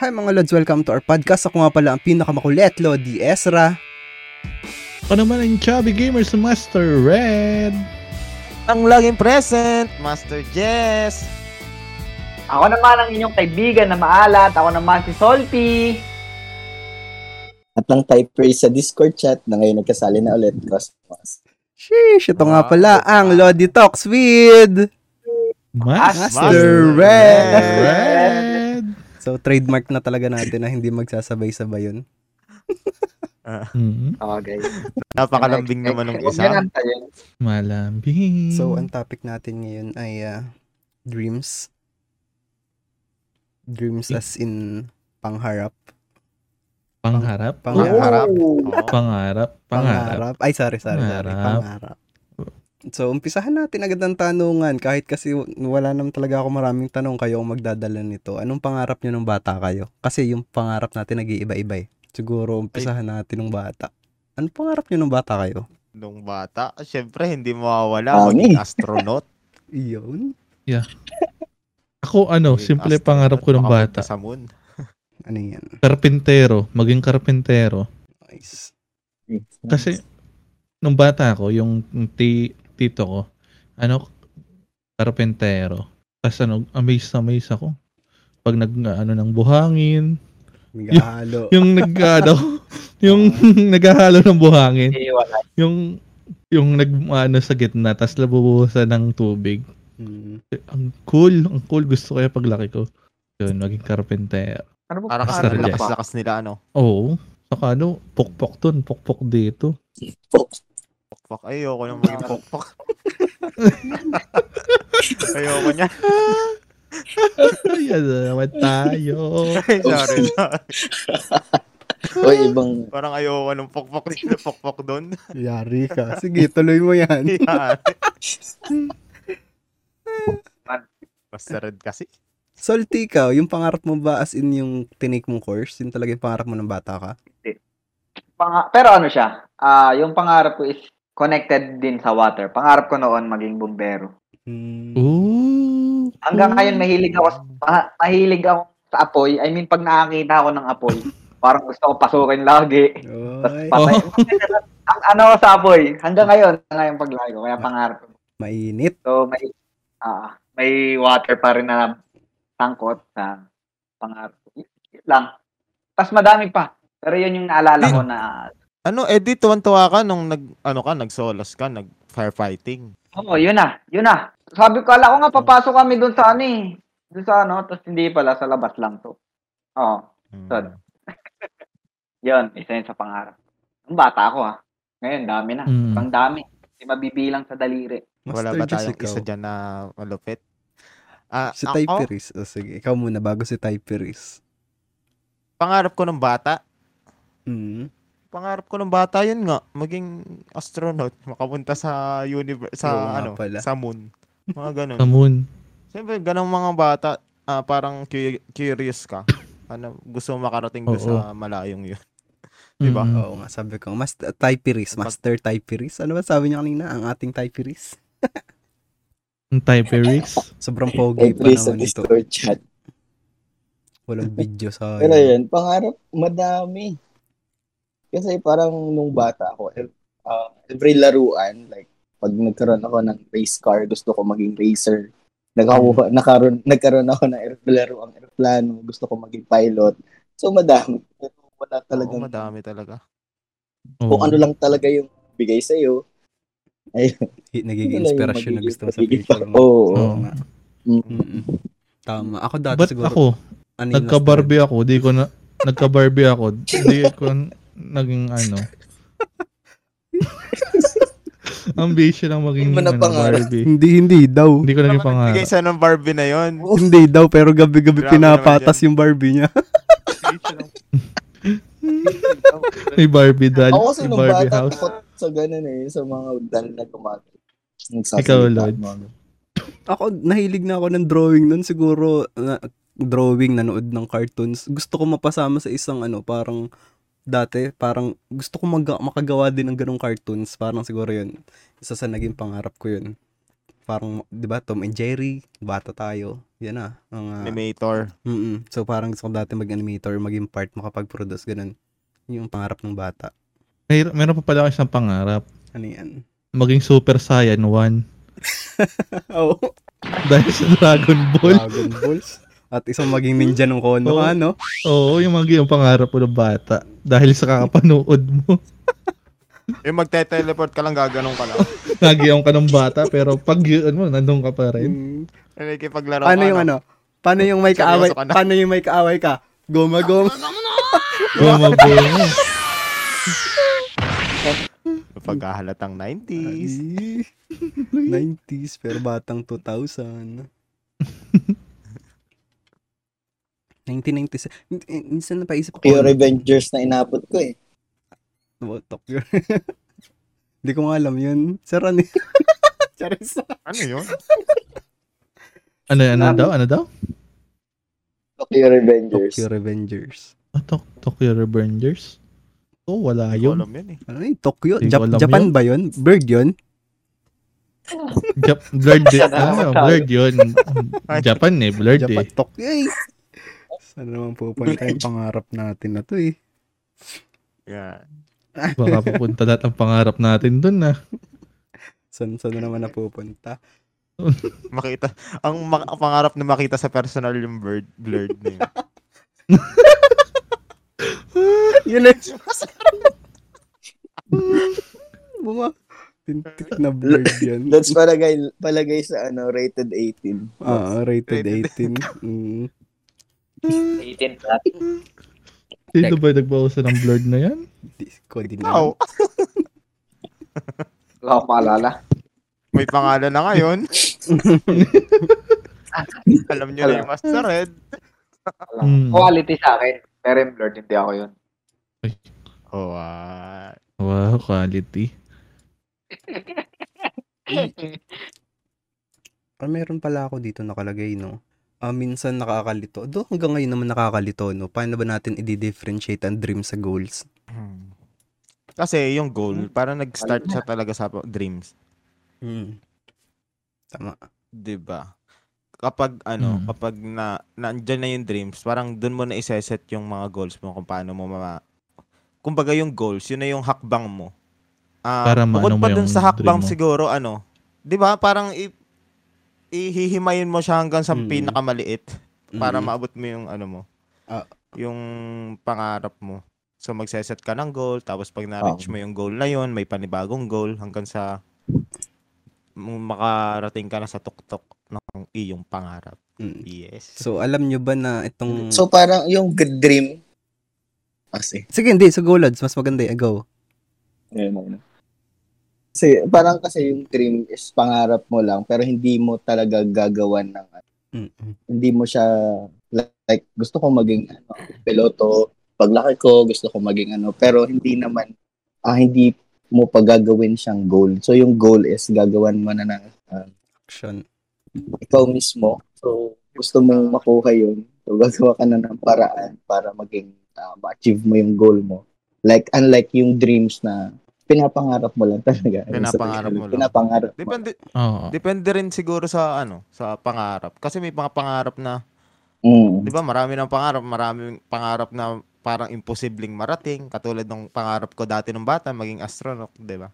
Hi mga Lods, welcome to our podcast. Ako nga pala ang pinakamakulit, Lodi Ezra. Ako naman ang chubby gamer sa Master Red. Ang laging present, Master Jess. Ako naman ang inyong kaibigan na maalat. Ako naman si Solty. At ang typer sa Discord chat na ngayon nagkasali na ulit, Cosmos. Sheesh, ito nga pala ang Lodi Talks with Master, Master Red. Red. So, trademark na talaga natin na hindi magsasabay-sabay yun. Mhm. Okay. Napakalambing naman ng isa. Malambing. So, ang topic natin ngayon ay ah, dreams. Dreams as in pangharap. Pangharap. Pangharap. Oo. Pangarap. Pangarap. Pangarap. Ay, sorry, sorry, sorry. Pangarap. So, umpisahan natin agad ng tanungan. Kahit kasi wala naman talaga ako maraming tanong kayo ang magdadala nito. Anong pangarap nyo nung bata kayo? Kasi yung pangarap natin nag-iiba-iba eh. Siguro, umpisahan natin nung bata. Anong pangarap nyo nung bata kayo? Nung bata, syempre hindi mawawala Dami. maging astronaut. Iyon. Ako ano, Maging simple astronaut, pangarap ko ng makapunta bata. Sa moon. Ano yan? Karpintero. Maging karpintero. Nice. Kasi, nung bata ako, yung ti- tito ko, ano, karpentero. Tapos ano, amaze na amaze ako. Pag nag, ano, ng buhangin, Naghahalo. yung nag, ano, yung naghahalo ng buhangin, yung, yung nag, ano, sa gitna, tapos nabubuhusan ng tubig. Hmm. Ang cool, ang cool. Gusto ko kaya paglaki ko. Yun, maging karpentero. Ano Para kasi Master ang lakas-lakas nila, ano. Oo. Saka ano, pokpok dun, pokpok dito. Pokpok. Ayoko nang maging pokpok. Ayoko niya. Ayan na naman tayo. Ay, sorry, sorry. O ibang, Parang ayoko nung pokpok dito, pokpok doon. Yari ka. Sige, tuloy mo yan. Yan. Basta red kasi. Salty ka, yung pangarap mo ba as in yung tinake mong course? Yung talaga yung pangarap mo ng bata ka? Pang- pero ano siya? Ah, yung pangarap ko is connected din sa water. Pangarap ko noon maging bumbero. Hmm. Ooh. Hanggang ngayon mahilig ako ma- mahilig ako sa apoy. I mean pag nakakita ako ng apoy, parang gusto ko pasukin lagi. Tapos patay. Ang ano sa apoy, hanggang ngayon, hanggang ngayon paglaki ko, kaya pangarap ko. mainit. So may ah may water pa rin na tangkot sa pangarap ko. Lang. Tapos madami pa. Pero yun yung naalala ko na Ano, Eddie, tuwan-tuwa ka nung nag, ano ka, nag-solos ka, nag-firefighting. Oo, yun na. Yun na. Sabi ko, kala ko nga papasok kami doon sa ano eh. Doon sa ano, tapos hindi pala, sa labas lang to. Oo. Hmm. Sad. Yun, isa yun sa pangarap. Ang bata ako ha. Ngayon, dami na. Mm. Ang dami. Hindi mabibilang sa daliri. Wala Master ba Jess, tayong ikaw? isa dyan na malupit? Ah, Si Typeris. O sige, ikaw muna bago si Typeris. pangarap ko ng bata, Hmm. Pangarap ko ng bata yun nga, maging astronaut, makapunta sa universe, sa Oo ano, pala. sa moon. Mga ganun. Sa moon. Siyempre, ganun mga bata, ah, parang cu- curious ka. Ano, gusto mo makarating doon Oo. sa malayong yun. Diba? Mm. Oo nga, sabi ko. Master Typeris. Master Typeris. Ano ba sabi niya kanina? Ang ating Typeris. Ang typerix. Sobrang pogi pa sa naman ito. Discord chat. Walang video sa... Pero yun, pangarap, madami. Kasi parang nung bata ako, uh, every laruan, like, pag nagkaroon ako ng race car, gusto ko maging racer. Nakakuha, nakaroon, nagkaroon ako ng aer- laro ang aeroplano, gusto ko maging pilot. So, madami. Pero wala Oo, talagang, madami talaga. kung ano lang talaga yung bigay sa'yo. Ay, Hi- Nagiging inspiration na gusto mo sa future mo. Oo. Oo nga. Mm. Mm-mm. Tama. Ako dati Ba't siguro... ako? Nagka-Barbie ako. Di ko na... Nagka-Barbie ako. Di ko naging ano. Ambition lang maging ano, pangarap. Barbie. Hindi, hindi daw. Hindi ko naging Bigay pangarap. sa ng Barbie na yun. hindi daw, pero gabi-gabi Grabe pinapatas naman yung Barbie niya. May Barbie doll. Ako kasi May nung Barbie bata, house. takot sa ganun eh, sa mga dal na tumato. Ikaw, Lord. ako, nahilig na ako ng drawing nun. Siguro, na, drawing, nanood ng cartoons. Gusto ko mapasama sa isang ano, parang dati, parang gusto ko mag- makagawa din ng ganong cartoons. Parang siguro yun. Isa sa naging pangarap ko yun. Parang, di ba, Tom and Jerry, bata tayo. Yan na. Mga, Animator. mm So, parang gusto ko dati mag-animator, maging part, makapag-produce, ganun. Yun yung pangarap ng bata. May, meron pa pala ako isang pangarap. Ano yan? Maging Super Saiyan 1. Oo. Dahil sa Dragon Ball. Dragon Balls. At isang maging ninja ng kono, Oo. ano? Oo, yung maging pangarap ko ng bata. Dahil sa kakapanood mo. Yung magte-teleport ka lang, gaganong ka lang. Nagyayong ka ng bata, pero pag yun mo, nandun ka pa rin. Mm. Nakikipaglaro Paano ka, yung no? ano? Paano yung may kaaway? ka na? Paano yung may kaaway ka? Goma goma. Gumabungo. Pagkahalatang 90s. Ay, 90s, pero batang 2000. 1990s. Min- Minsan napaisip ko. Pure Revengers na inapot ko eh. Ano, Tokyo. Hindi ko nga alam yun. Sir, ano yun? Charis. Ano yun? Ano, ano daw? Ano daw? Tokyo Revengers. Tokyo Revengers. Ah, Tok- Tokyo Revengers? Oh, wala Hindi ko yun. alam yun eh. Ano yun? Tokyo? Jap- Japan yun. ba yun? Bird yun? Jap- blurred din. Ano, tayo. blurred yun. Japan eh, blurred Japan, eh. Tokyo eh. Saan naman pupunta yung pangarap natin na to eh. Yeah. Baka pupunta lahat ang pangarap natin dun ah. Saan, saan na naman napupunta? Makita. Ang ma- ang pangarap na makita sa personal yung bird, blurred na yun. Yun eh. Bunga. Tintik na blurred yan. That's palagay, palagay sa ano, rated 18. Ah, rated Rated 18. Mm. 18 plus. Sino ba nagpausa ng blurred na yan? Di ko din alam. Wala akong maalala. May pangalan na ngayon. Alam nyo na yung Master Red. Alam. Hmm. Quality sa akin. Pero yung blurred, hindi ako yun. Oh, ah. Wow, quality. Ah, meron pala ako dito nakalagay, no? Ah, minsan nakakalito. Do hanggang ngayon naman nakakalito, no? Paano ba natin i-differentiate ang dream sa goals? Hmm. Kasi yung goal, parang nag-start siya talaga sa dreams. Hmm. Tama. 'di ba? Kapag ano, Mm. kapag na nandiyan na yung dreams, parang doon mo na iseset yung mga goals mo kung paano mo ma Kumbaga yung goals, yun na yung hakbang mo. Ah, Para maano bukod mo pa dun yung sa hakbang siguro ano, 'di ba? Parang i- ihihimayin mo siya hanggang sa Mm. pinakamaliit para Mm. maabot mo yung ano mo. Ah. yung pangarap mo. So magseset ka ng goal, tapos pag na-reach mo yung goal na yun, may panibagong goal hanggang sa makarating ka na sa tuktok ng iyong pangarap. Mm. Yes. So, alam nyo ba na itong... So parang yung good dream, kasi, Sige, hindi. Sa Golads, mas maganda eh. Go. yun. Kasi parang kasi yung dream is pangarap mo lang pero hindi mo talaga gagawan ng Mm. hindi mo siya like gusto ko maging ano, piloto. Paglaki ko gusto ko maging ano pero hindi naman ah, hindi mo pagagawin siyang goal. So yung goal is gagawan mo na ng ah, Action. ikaw mismo. So gusto mong makuha yun. So gagawa ka na ng paraan para maging ah, ma-achieve mo yung goal mo. Like unlike yung dreams na pinapangarap mo lang talaga Pinapangarap mo lang. pinapangarap mo Depende Oo. depende rin siguro sa ano, sa pangarap. Kasi may mga pangarap na, Mm. 'di ba? Marami ng pangarap, maraming pangarap na parang imposibleng marating, katulad ng pangarap ko dati nung bata maging astronaut, 'di ba?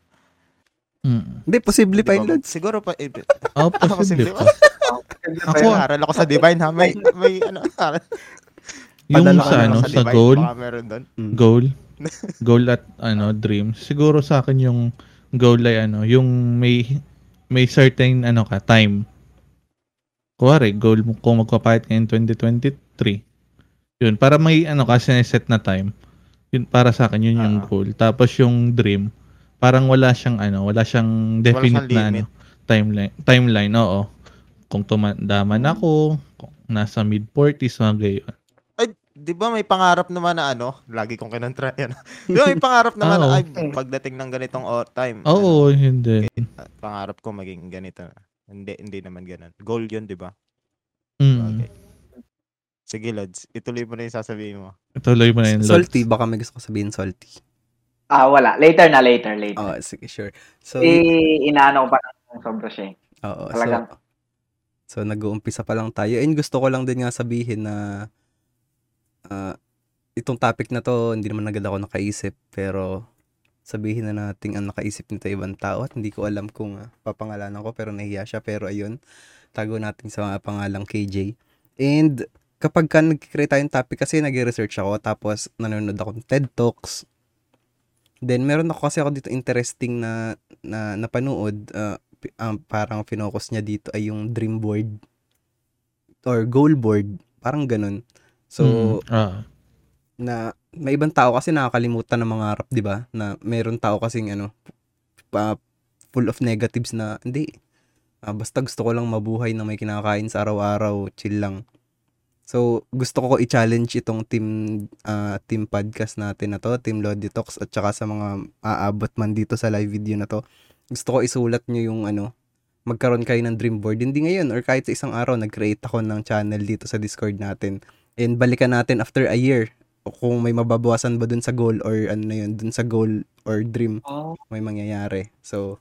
Mm. Hindi, posible pa yun. Siguro pa eh, Oh, posible pa. Ako, aral ako sa Divine ha. May, may ano, aral. Yung sa ano, sa Divine, goal, Baka meron doon. Mm. goal, goal at ano, dream. Siguro sa akin yung goal ay ano, yung may may certain ano ka, time. Kuwari, goal mo kung magpapahit ka in 2023. Yun, para may ano ka, set na time. Yun, para sa akin, yun yung Ah. goal. Tapos yung dream, parang wala siyang ano, wala siyang definite siyang na ano, timeline. Timeline, oo. Kung tumanda man ako, kung nasa mid-40s, mga gayon. Di ba may pangarap naman na ano? Lagi kong kinontra yan. di ba may pangarap naman na, Oo. ay, pagdating ng ganitong o- time. Oo, hindi. ano, pangarap ko maging ganito. Hindi, hindi naman ganun. Goal yun, di ba? Mm. Okay. Sige, Lods. Ituloy mo na yung sasabihin mo. Tuloy mo na yun, Lods. Salty. Baka may gusto ko sabihin salty. Ah, wala. Later na, later, later. Oh, sige, sure. So, Eh, inaano ko pa ng sobra siya eh. Oo. Talagang- So, so nag-uumpisa pa lang tayo. And gusto ko lang din nga sabihin na ah, itong topic na to, hindi naman agad ako nakaisip. Pero sabihin na natin ang nakaisip nito ibang tao at hindi ko alam kung ah, papangalanan ko pero nahiya siya. Pero ayun, tago natin sa mga pangalang KJ. And kapag ka nag-create tayong topic kasi nag-research ako tapos nanonood ako ng TED Talks. Then meron ako kasi ako dito interesting na na napanood pi- um, parang finocus niya dito ay yung dream board or goal board, parang ganun. So, Mm, ah. Na may ibang tao kasi nakakalimutan ng mga rap, 'di ba? Na meron tao kasing ano pa, full of negatives na hindi. ah, basta gusto ko lang mabuhay na may kinakain sa araw-araw, chill lang. So, gusto ko i-challenge itong team ah, team podcast natin na to, Team Lodi Talks at saka sa mga aabot man dito sa live video na to. Gusto ko isulat nyo yung ano, magkaroon kayo ng dream board. Hindi ngayon or kahit sa isang araw, nag-create ako ng channel dito sa Discord natin. And balikan natin after a year kung may mababawasan ba dun sa goal or ano na yun, dun sa goal or dream Oh. may mangyayari. So,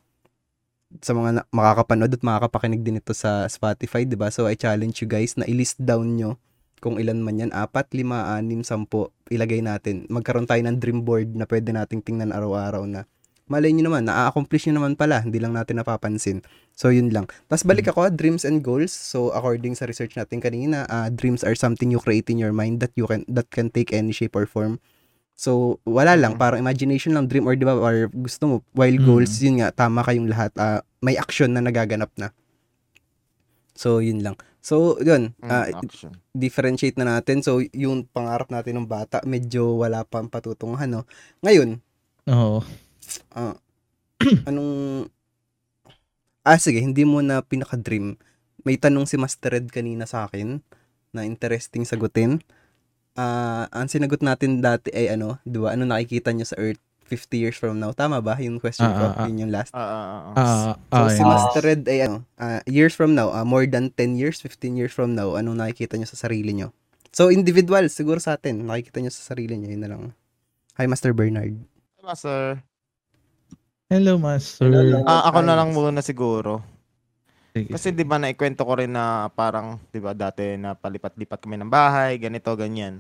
sa mga na- makakapanood at makakapakinig din ito sa Spotify, di ba? So, I challenge you guys na i-list down nyo kung ilan man yan, apat, lima, anim, sampo, ilagay natin. Magkaroon tayo ng dream board na pwede nating tingnan araw-araw na malay nyo naman, na-accomplish nyo naman pala, hindi lang natin napapansin. So, yun lang. Tapos balik ako, dreams and goals. So, according sa research natin kanina, ah, dreams are something you create in your mind that you can that can take any shape or form. So, wala lang, Mhm. parang imagination lang, dream or di ba, or gusto mo, while Mm. goals, yun nga, tama kayong lahat, ah, may action na nagaganap na. So, yun lang. So, yun, Mm, action. differentiate na natin. So, yung pangarap natin ng bata, medyo wala pang patutunguhan, no? Ngayon, Oo. Ah, anong, ah, sige, hindi mo na pinaka-dream. May tanong si Master Red kanina sa akin na interesting sagutin. Ah, ang sinagot natin dati ay ano, di ba? Ano nakikita nyo sa Earth 50 years from now? Tama ba? Yung question Ah, ko, ah, ah. yun yung last. Ah, ah, ah, ah. Ah, So, ah, si. Master Red ay ano, ah, years from now, ah, more than 10 years, 15 years from now, anong nakikita nyo sa sarili nyo? So, individual, siguro sa atin, nakikita nyo sa sarili nyo, yun na lang. Hi, Master Bernard. Diba, sir? Hello, Master. Hello. Ah, ako na lang muna siguro. Sige. Kasi 'di ba naikwento ko rin na parang 'di ba dati na palipat-lipat kami ng bahay, ganito ganyan.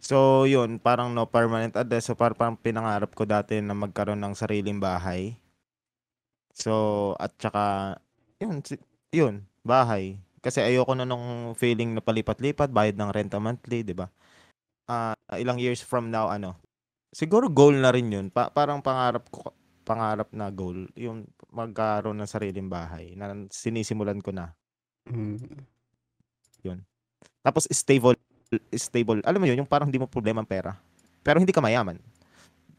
So, yun, parang no permanent address. So, parang, parang pinangarap ko dati na magkaroon ng sariling bahay. So, at saka, yun, yun, bahay. Kasi ayoko na nung feeling na palipat-lipat, bayad ng renta monthly, di ba? Ah, ilang years from now, ano, siguro goal na rin yun. Pa- parang pangarap ko, pangarap na goal, yung magkaroon ng sariling bahay na sinisimulan ko na. Mm. Tapos stable, stable. Alam mo yun, yung parang hindi mo problema ang pera. Pero hindi ka mayaman.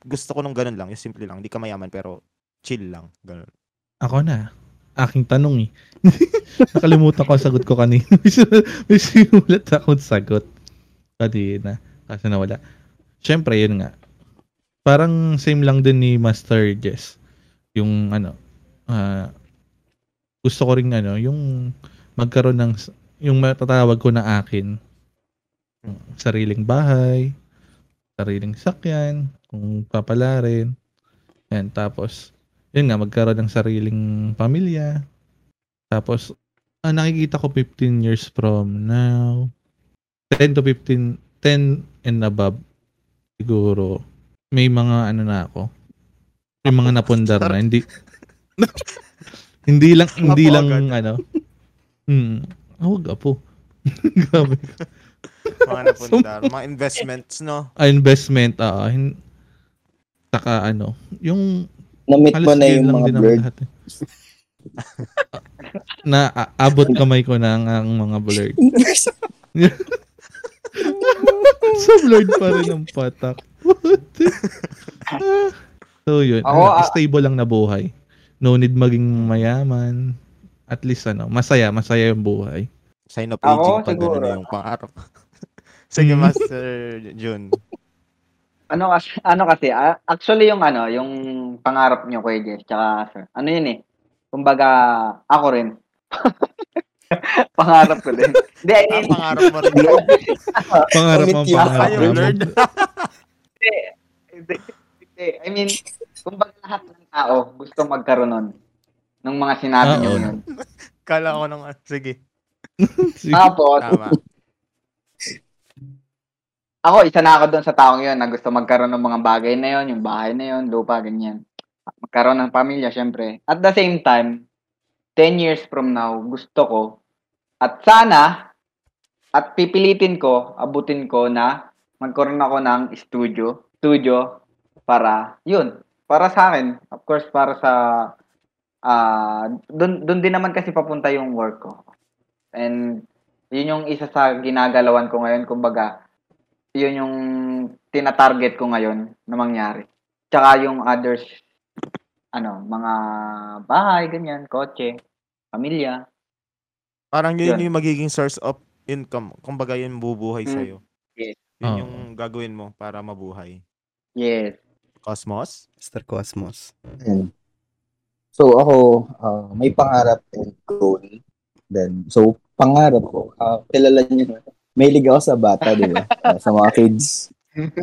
Gusto ko nung ganun lang, yung simple lang. Hindi ka mayaman pero chill lang. Ganun. Ako na. Aking tanong eh. Nakalimutan ko ang sagot ko kanina. May simulat akong sagot. Kanina. Kasi nawala. Siyempre, yun nga. Parang same lang din ni Master Jess. Yung ano, ah, gusto ko rin ano, yung magkaroon ng, yung matatawag ko na akin, sariling bahay, sariling sakyan, kung papalarin. Yan, tapos, yun nga, magkaroon ng sariling pamilya. Tapos, ah, nakikita ko 15 years from now, 10 to 15, 10 and above, siguro, may mga ano na ako, may mga napundar na, hindi, hindi lang, hindi Apo lang, agad. ano, hmm, huwag apo. Grabe. Mga napundar, mga investments, no? Ah, investment, ah, hin- saka ano, yung Na-meet mo Halos na yun yung lang mga din naman blurred. lahat eh. na a- abot kamay ko na ang, ang mga blurred. so blurred pa rin ang patak. So yun, Ako, ano, ah- stable lang na buhay. No need maging mayaman. At least ano, masaya, masaya yung buhay. Sign of aging pag ganun na yung pangarap. Sige, Hmm. Master Jun. Ano kasi, ano kasi, ah, actually yung ano, yung pangarap niyo Kuya Jess, tsaka sir, ano yun eh, kumbaga, ako rin. pangarap ko din. Hindi, I Ah, mean, pangarap mo rin. Pangarap yun. pangarap. Mo. hindi, hindi, hindi. I mean, kumbaga lahat ng tao gusto magkaroon nun. nung mga sinabi Ah, niyo yun. Kala ko nang, sige. Sige. Tapos, Tama. ako, isa na ako doon sa taong yun na gusto magkaroon ng mga bagay na yun, yung bahay na yun, lupa, ganyan. Magkaroon ng pamilya, syempre. At the same time, 10 years from now, gusto ko, at sana, at pipilitin ko, abutin ko na magkaroon ako ng studio, studio, para, yun, para sa akin, of course, para sa, ah, doon doon din naman kasi papunta yung work ko. And, yun yung isa sa ginagalawan ko ngayon, kumbaga, yun yung tinatarget ko ngayon na mangyari. Tsaka yung others, ano, mga bahay, ganyan, kotse, pamilya. Parang yun Yun. yung magiging source of income. Kumbaga yun bubuhay Mm. sa'yo. Yes. Yun Oo. yung gagawin mo para mabuhay. Yes. Cosmos? Mr. Cosmos. Ayan. So ako, ah, may pangarap and goal. Then, so pangarap ko, ah, kilala niyo na, may ligaw ako sa bata, di ba? Ah, sa mga kids.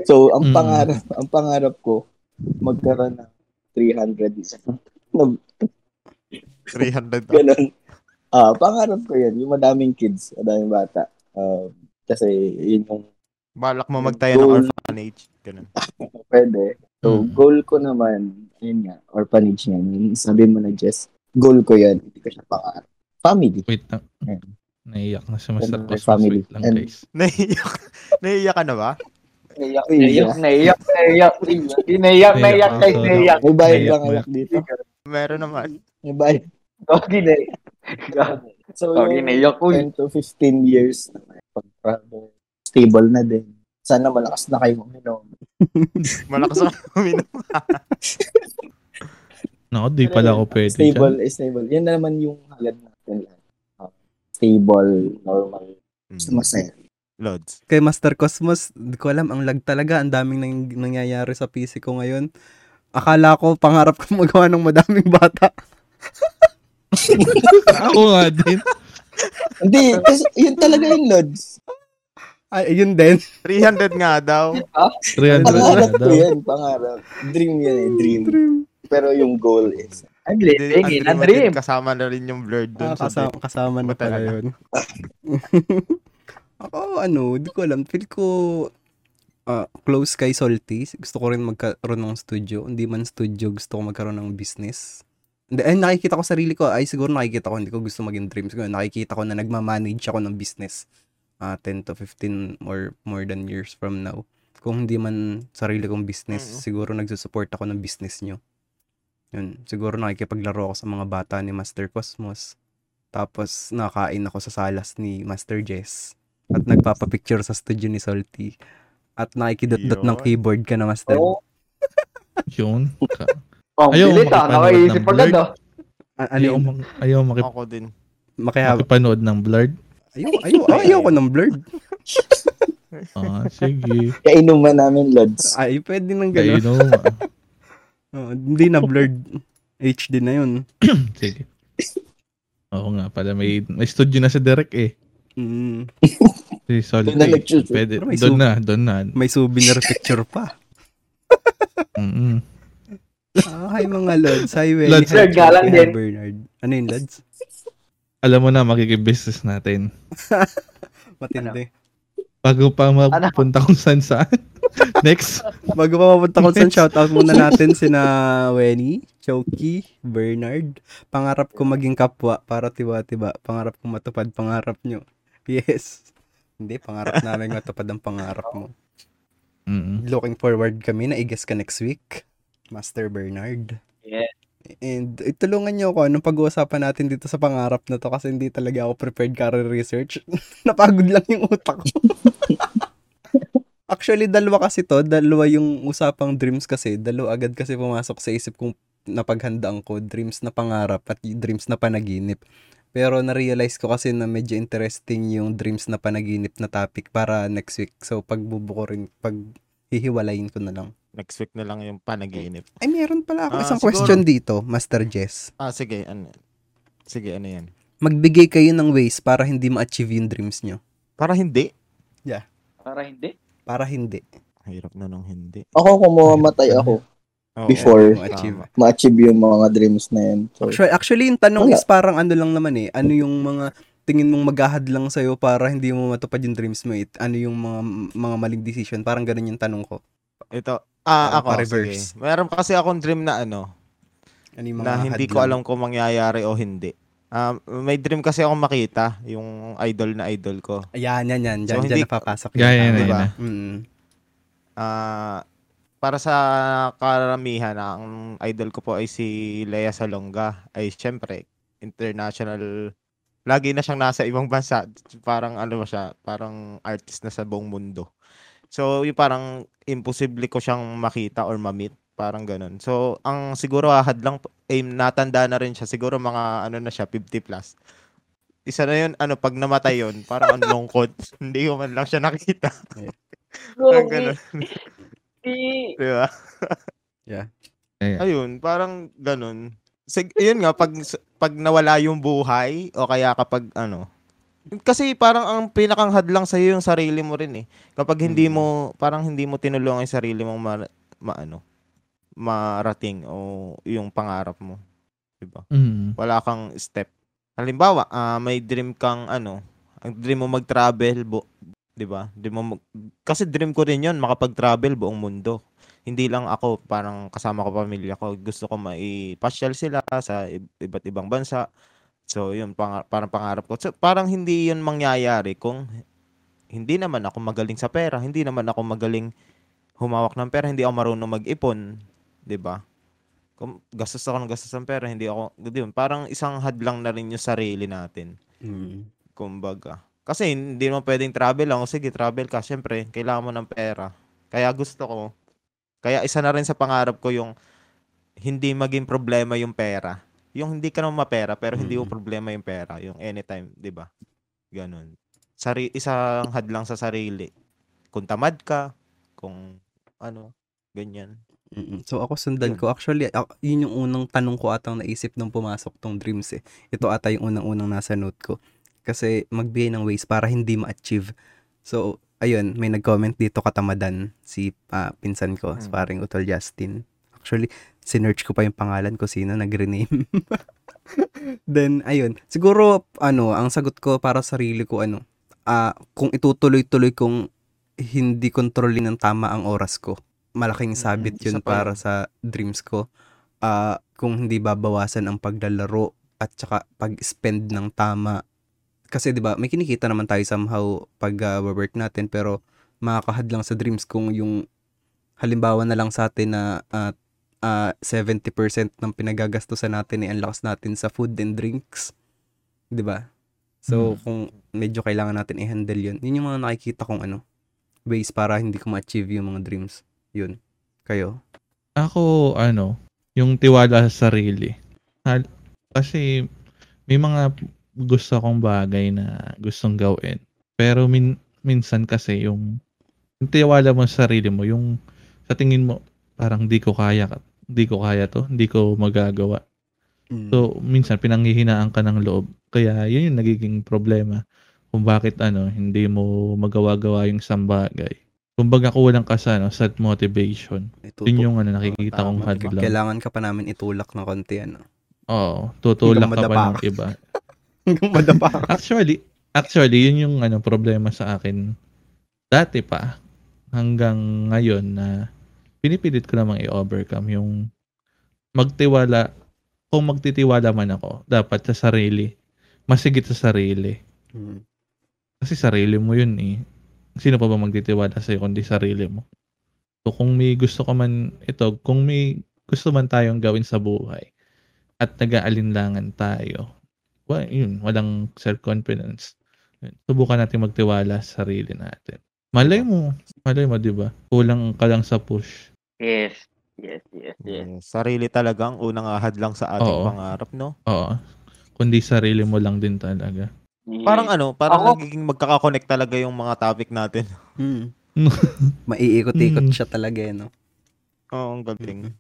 So, ang Mm. pangarap, ang pangarap ko, magkaroon ng 300 na 300 ba? ganun. Ah, pangarap ko yan, yung madaming kids, madaming bata. Ah, kasi yun yung Balak mo magtayo ng Goal. orphanage. Ganun. pwede. So, Mm. goal ko naman, yun nga, orphanage yan. Yung sabi mo na, Jess, goal ko yan. Hindi ko siya pangarap. Family. Wait lang. Ayan. Naiyak na si Mr. Cosmos. family. Wait lang, And- guys. Naiiyak. Naiiyak ka na ba? Naiyak, naiyak, yeah. naiyak, naiyak, naiyak, naiyak, naiyak, naiyak. May bayad Naiyak bang mo. ayak dito? Meron naman. May bayad. Okay, naiyak. So, Okay, yung naiyak, uy. 10 to 15 years na pag-travel, stable na din. Sana malakas na kayo uminom. Malakas ako uminom. Naku, di pala ako pwede Stable, dyan. stable. Yan na naman yung halad natin. Uh, stable, normal, Mm. masaya. Lods. Kay Master Cosmos, di ko alam, ang lag talaga. Ang daming nang, nangyayari sa PC ko ngayon. Akala ko, pangarap ko magawa ng madaming bata. Ako nga din. Hindi, kasi yun talaga yung Lods. Ay, yun din. 300 nga daw. 300 na Pangarap ko daw. yan, pangarap. Dream yan eh, dream. Pero yung goal is, Ang living in a dream. Kasama na rin yung blurred dun Ah, sa kasama, kasama na pala yun. Ako, ano, di ko alam. Feel ko ah, close kay Salty. Gusto ko rin magkaroon ng studio. Hindi man studio, gusto ko magkaroon ng business. Hindi, ay, nakikita ko sarili ko. Ay, siguro nakikita ko, hindi ko gusto maging dream. Siguro nakikita ko na nagmamanage ako ng business. Ah 10 to 15 or more than years from now. Kung hindi man sarili kong business, Mm. siguro nagsusupport ako ng business nyo. Yun, siguro nakikipaglaro ako sa mga bata ni Master Cosmos. Tapos nakain ako sa salas ni Master Jess. At nagpapapicture sa studio ni Salty. At nakikidot-dot ng keyboard ka na Master. Oo. Yun. Ka- Oh, Ayaw bilis ah. ng agad blurred. ah. Ano Ayaw, ayaw makip- Ako din. Makihab. makipanood ng blurred. Ayaw, ayaw, ayaw ko ng blurred. Ah, sige. kainuman namin, Lods. Ay, pwede nang gano'n. no. Oh, hindi na blurred. HD na yun. Sige. Oo nga pala, may, may studio na sa Derek eh. Mm, Si Solid. Doon na eh. Pwede. Doon sub- na, doon na. may souvenir picture pa. Mm-mm. Ah, hi mga Lods. Hi, Wenny. Lods. Hi, galang din. Bernard. Ano yun, Lods? Alam mo na, magiging business natin. Matindi. Bago pa mapunta kung saan saan. Next. Bago pa mapunta ko sa shoutout muna natin sina Wenny, Choki, Bernard. Pangarap ko maging kapwa para tiba-tiba. Pangarap ko matupad pangarap nyo. Yes. Hindi, pangarap namin matupad ang pangarap mo. Mm-mm. Looking forward kami na i-guess ka next week. Master Bernard. Yeah. And itulungan nyo ako anong pag-uusapan natin dito sa pangarap na to kasi hindi talaga ako prepared career research. Napagod lang yung utak ko. Actually, dalawa kasi to. Dalawa yung usapang dreams kasi. Dalawa agad kasi pumasok sa isip kong napaghandaan ko. Dreams na pangarap at dreams na panaginip. Pero na-realize ko kasi na medyo interesting yung dreams na panaginip na topic para next week. So, pagbubuko rin, pag hihiwalayin ko na lang. Next week na lang yung panaginip. Ay, meron pala ako Ah, isang siguro. question dito, Master Jess. Ah, sige. Ano, sige, ano yan? Magbigay kayo ng ways para hindi ma-achieve yung dreams nyo. Para hindi. Para hindi. Para hindi. Hirap na nung hindi. Ako kung mamamatay ako, Oo, before ma-achieve. tama. ma-achieve yung mga dreams na yun. So, Actually, actually, yung tanong Wala. is parang ano lang naman eh. Ano yung mga tingin mong maghahad lang sa'yo para hindi mo matupad yung dreams mo? It, ano yung mga mga maling decision? Parang ganun yung tanong ko. Ito, Ah, ako, pa-reverse. sige. Meron kasi akong dream na ano, Ano yung mga na hindi ko alam kung mangyayari o hindi. Um, may dream kasi akong makita, yung idol na idol ko. Ayan, yan, yan. Diyan, So, dyan hindi- napapasok Yan, yan, yan, diba? yan. Para sa karamihan, ang idol ko po ay si Lea Salonga. Ay syempre, international lagi na siyang nasa ibang bansa. Parang ano ba siya, parang artist na sa buong mundo. So, yung parang imposible ko siyang makita or ma-meet. Parang ganun. So, ang siguro ahad lang, aim, natanda na rin siya. Siguro mga ano na siya, 50 plus. Isa na yun, ano, pag namatay yun, parang ang lungkot. Hindi ko man lang siya nakita. Parang ganun. Si- Di ba? Ayan. Ayun, parang ganun. Sig yun nga, pag, pag nawala yung buhay, o kaya kapag ano, kasi parang ang pinakang hadlang sa'yo yung sarili mo rin eh. Kapag hindi Mm. mo, parang hindi mo tinulungan yung sarili mong ma, ma- ano, marating o yung pangarap mo. Diba? Mm. Wala kang step. Halimbawa, ah, may dream kang ano, ang dream mo mag-travel, bu- 'di ba? Dream mo mag- kasi dream ko rin 'yon, makapag-travel buong mundo. Hindi lang ako, parang kasama ko pamilya ko. Gusto ko maipasyal sila sa iba't ibang bansa. So, yun, pang, parang pangarap ko. So, parang hindi yun mangyayari kung hindi naman ako magaling sa pera. Hindi naman ako magaling humawak ng pera. Hindi ako marunong mag-ipon. 'di ba? Kung gastos ako ng gastos ng pera, hindi ako, yun, parang isang hadlang na rin yung sarili natin. Mm. Kumbaga. Kasi hindi mo pwedeng travel lang. O sige, travel ka. Siyempre, kailangan mo ng pera. Kaya gusto ko. Kaya isa na rin sa pangarap ko yung hindi maging problema yung pera. Yung hindi ka naman mapera, pero hindi mo Mm. problema yung pera. Yung anytime, di ba? Ganun. Sari isang hadlang sa sarili. Kung tamad ka, kung ano, ganyan. Mm-mm. So ako sundan Yun. ko. Actually, yun yung unang tanong ko atang naisip nung pumasok tong dreams eh. Ito ata yung unang-unang nasa note ko. Kasi magbigay ng ways para hindi ma-achieve. So, ayun, may nag-comment dito katamadan si ah, pinsan ko, Hmm. paring Utol Justin. Actually, sinerch ko pa yung pangalan ko sino nag-rename. Then, ayun. Siguro, ano, ang sagot ko para sa sarili ko, ano, ah kung itutuloy-tuloy kong hindi kontrolin ng tama ang oras ko, malaking Mm, sabit yun pa para sa dreams ko. Ah, kung hindi babawasan ang paglalaro at saka pag-spend ng tama. Kasi 'di ba, may kinikita naman tayo somehow pag ah, work natin pero makakahad lang sa dreams kung yung halimbawa na lang sa atin na ah, ah, 70% ng pinagagastusan natin ay ang lakas natin sa food and drinks. 'Di ba? So, Mm. kung medyo kailangan natin i-handle yun, yun yung mga nakikita kong ano, ways para hindi ko ma-achieve yung mga dreams. Yun. Kayo? Ako, ano, yung tiwala sa sarili. Hal- Kasi may mga gusto akong bagay na gustong gawin. Pero min, minsan kasi yung, yung tiwala mo sa sarili mo, yung sa tingin mo, parang di ko kaya, di ko kaya to, hindi ko magagawa. Mm. So, minsan pinanghihinaan ka ng loob. Kaya yun yung nagiging problema kung bakit ano, hindi mo magawa-gawa yung isang bagay. Kumbaga kulang ka sa ano, set motivation. Itutu- Yun yung ano, nakikita tama, kong diba? hadlang. Kailangan ka pa namin itulak ng konti, ano. Oo, tutulak ka pa ng iba. Hanggang madapa ka. Actually, actually, yun yung ano, problema sa akin. Dati pa, hanggang ngayon na pinipilit ko namang i-overcome yung magtiwala, kung magtitiwala man ako, dapat sa sarili. Masigit sa sarili. Mm. Kasi sarili mo yun eh. Sino pa ba magtitiwala sa'yo kundi sarili mo? So kung may gusto ka man ito, kung may gusto man tayong gawin sa buhay at nag-aalinlangan tayo, well, yun, walang self-confidence. Subukan natin magtiwala sa sarili natin. Malay mo, malay mo, di ba? Kulang ka lang sa push. Yes. Yes, yes, yes. Sarili talagang unang ahad lang sa ating Oo. pangarap, no? Oo. Kundi sarili mo lang din talaga. Parang ano, parang Ako- nagiging magkaka-connect talaga yung mga topic natin. Mm. Maiikot-ikot Mm. siya talaga, eh, no? Oo, ang galing.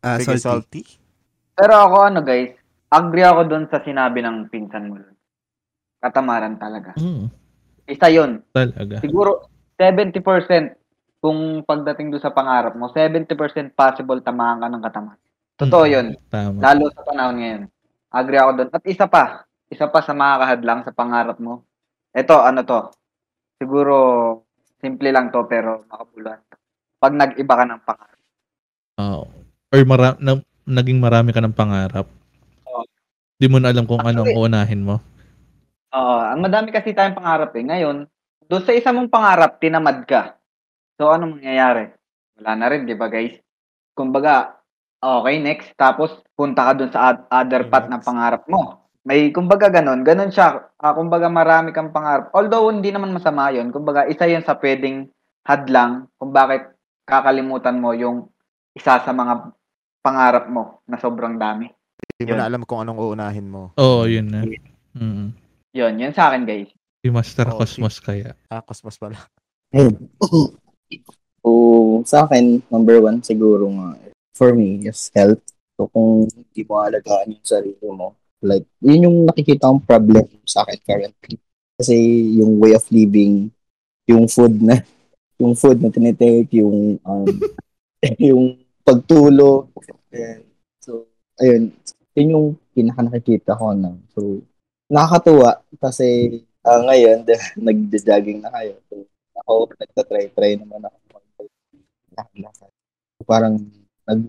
Ah, Sige, salty. salty. Pero ako ano guys, agree ako doon sa sinabi ng pinsan mo. Katamaran talaga. Mm, Isa yun. talaga. Siguro 70% kung pagdating doon sa pangarap mo, 70% possible tamaan ka ng kataman. Totoo Mm. yun. Tama. Lalo sa panahon ngayon. Agree ako doon. At isa pa, isa pa sa makakahadlang sa pangarap mo. Ito, ano to? Siguro, simple lang to, pero makabuluhan. Pag nag-iba ka ng pangarap. Oo. Or mara- na- naging marami ka ng pangarap. Oo. Di mo na alam kung ano ang uunahin mo. Oo, ang madami kasi tayong pangarap eh. Ngayon, doon sa isa mong pangarap, tinamad ka. So, ano mangyayari? Wala na rin, di ba guys? Kumbaga, okay, next. Tapos, punta ka doon sa ad- other path ng pangarap mo. May, kumbaga, ganun. Ganun siya. Ah, kumbaga, marami kang pangarap. Although, hindi naman masama yun. Kumbaga, isa yun sa pwedeng hadlang kung bakit kakalimutan mo yung isa sa mga pangarap mo na sobrang dami. Hindi mo Yun. na alam kung anong uunahin mo. Oo, yun na. Mm. Yun, yun sa akin, guys. Si Master Oo, Cosmos kaya. Ah, cosmos pala. So, sa akin, number one siguro nga, for me, is health. So, kung hindi mo alagaan yung sarili mo, like, yun yung nakikita kong problem sa akin currently. Kasi yung way of living, yung food na, yung food na tinitake, yung, um, yung pagtulog. Ayan. So, ayun, yun yung pinaka nakikita ko na. So, nakakatuwa kasi ah, ngayon, nagja-jogging na kayo. So, ako, nagtatry-try naman ako mag-lakad. Parang nag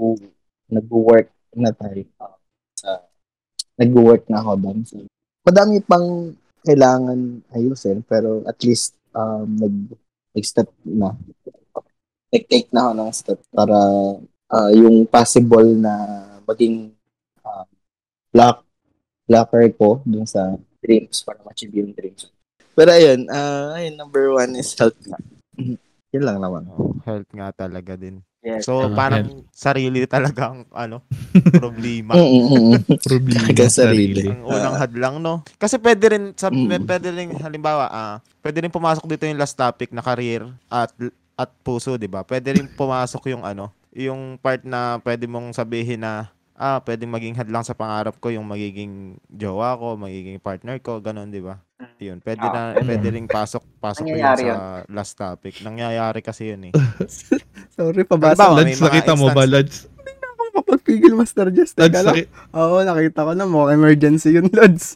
nag-work na tayo uh, sa nag-work na ako doon. So, madami pang kailangan ayusin pero at least um, nag nag-step na nag-take na ako ng step para ah, yung possible na maging uh, block blocker ko dun sa dreams para ma-achieve yung dreams. Pero ayun, ah ayun, number one is health na. Yun lang naman. Oh, health nga talaga din. Yes. So, Ah, parang sarili talaga ang ano, problema. Mm-mm. Problema Talaga sa sarili. sarili. ang unang hadlang, no? Kasi pwede rin, sa, Mm. pwede rin, halimbawa, ah, pwede rin pumasok dito yung last topic na career at at puso, di ba? Pwede rin pumasok yung ano, yung part na pwede mong sabihin na, ah, pwede maging hadlang sa pangarap ko yung magiging jowa ko, magiging partner ko, ganun, di ba? Yun, pwede na, Ah, pwede rin pasok, pasok ko yun sa last topic. Nangyayari kasi yun eh. Sorry, pabasa. Lads, mga nakita mo ba? Ako mapagpigil, Master Jess. Teka lang. naki- Oo, nakita ko na mo. Emergency yun, Lods.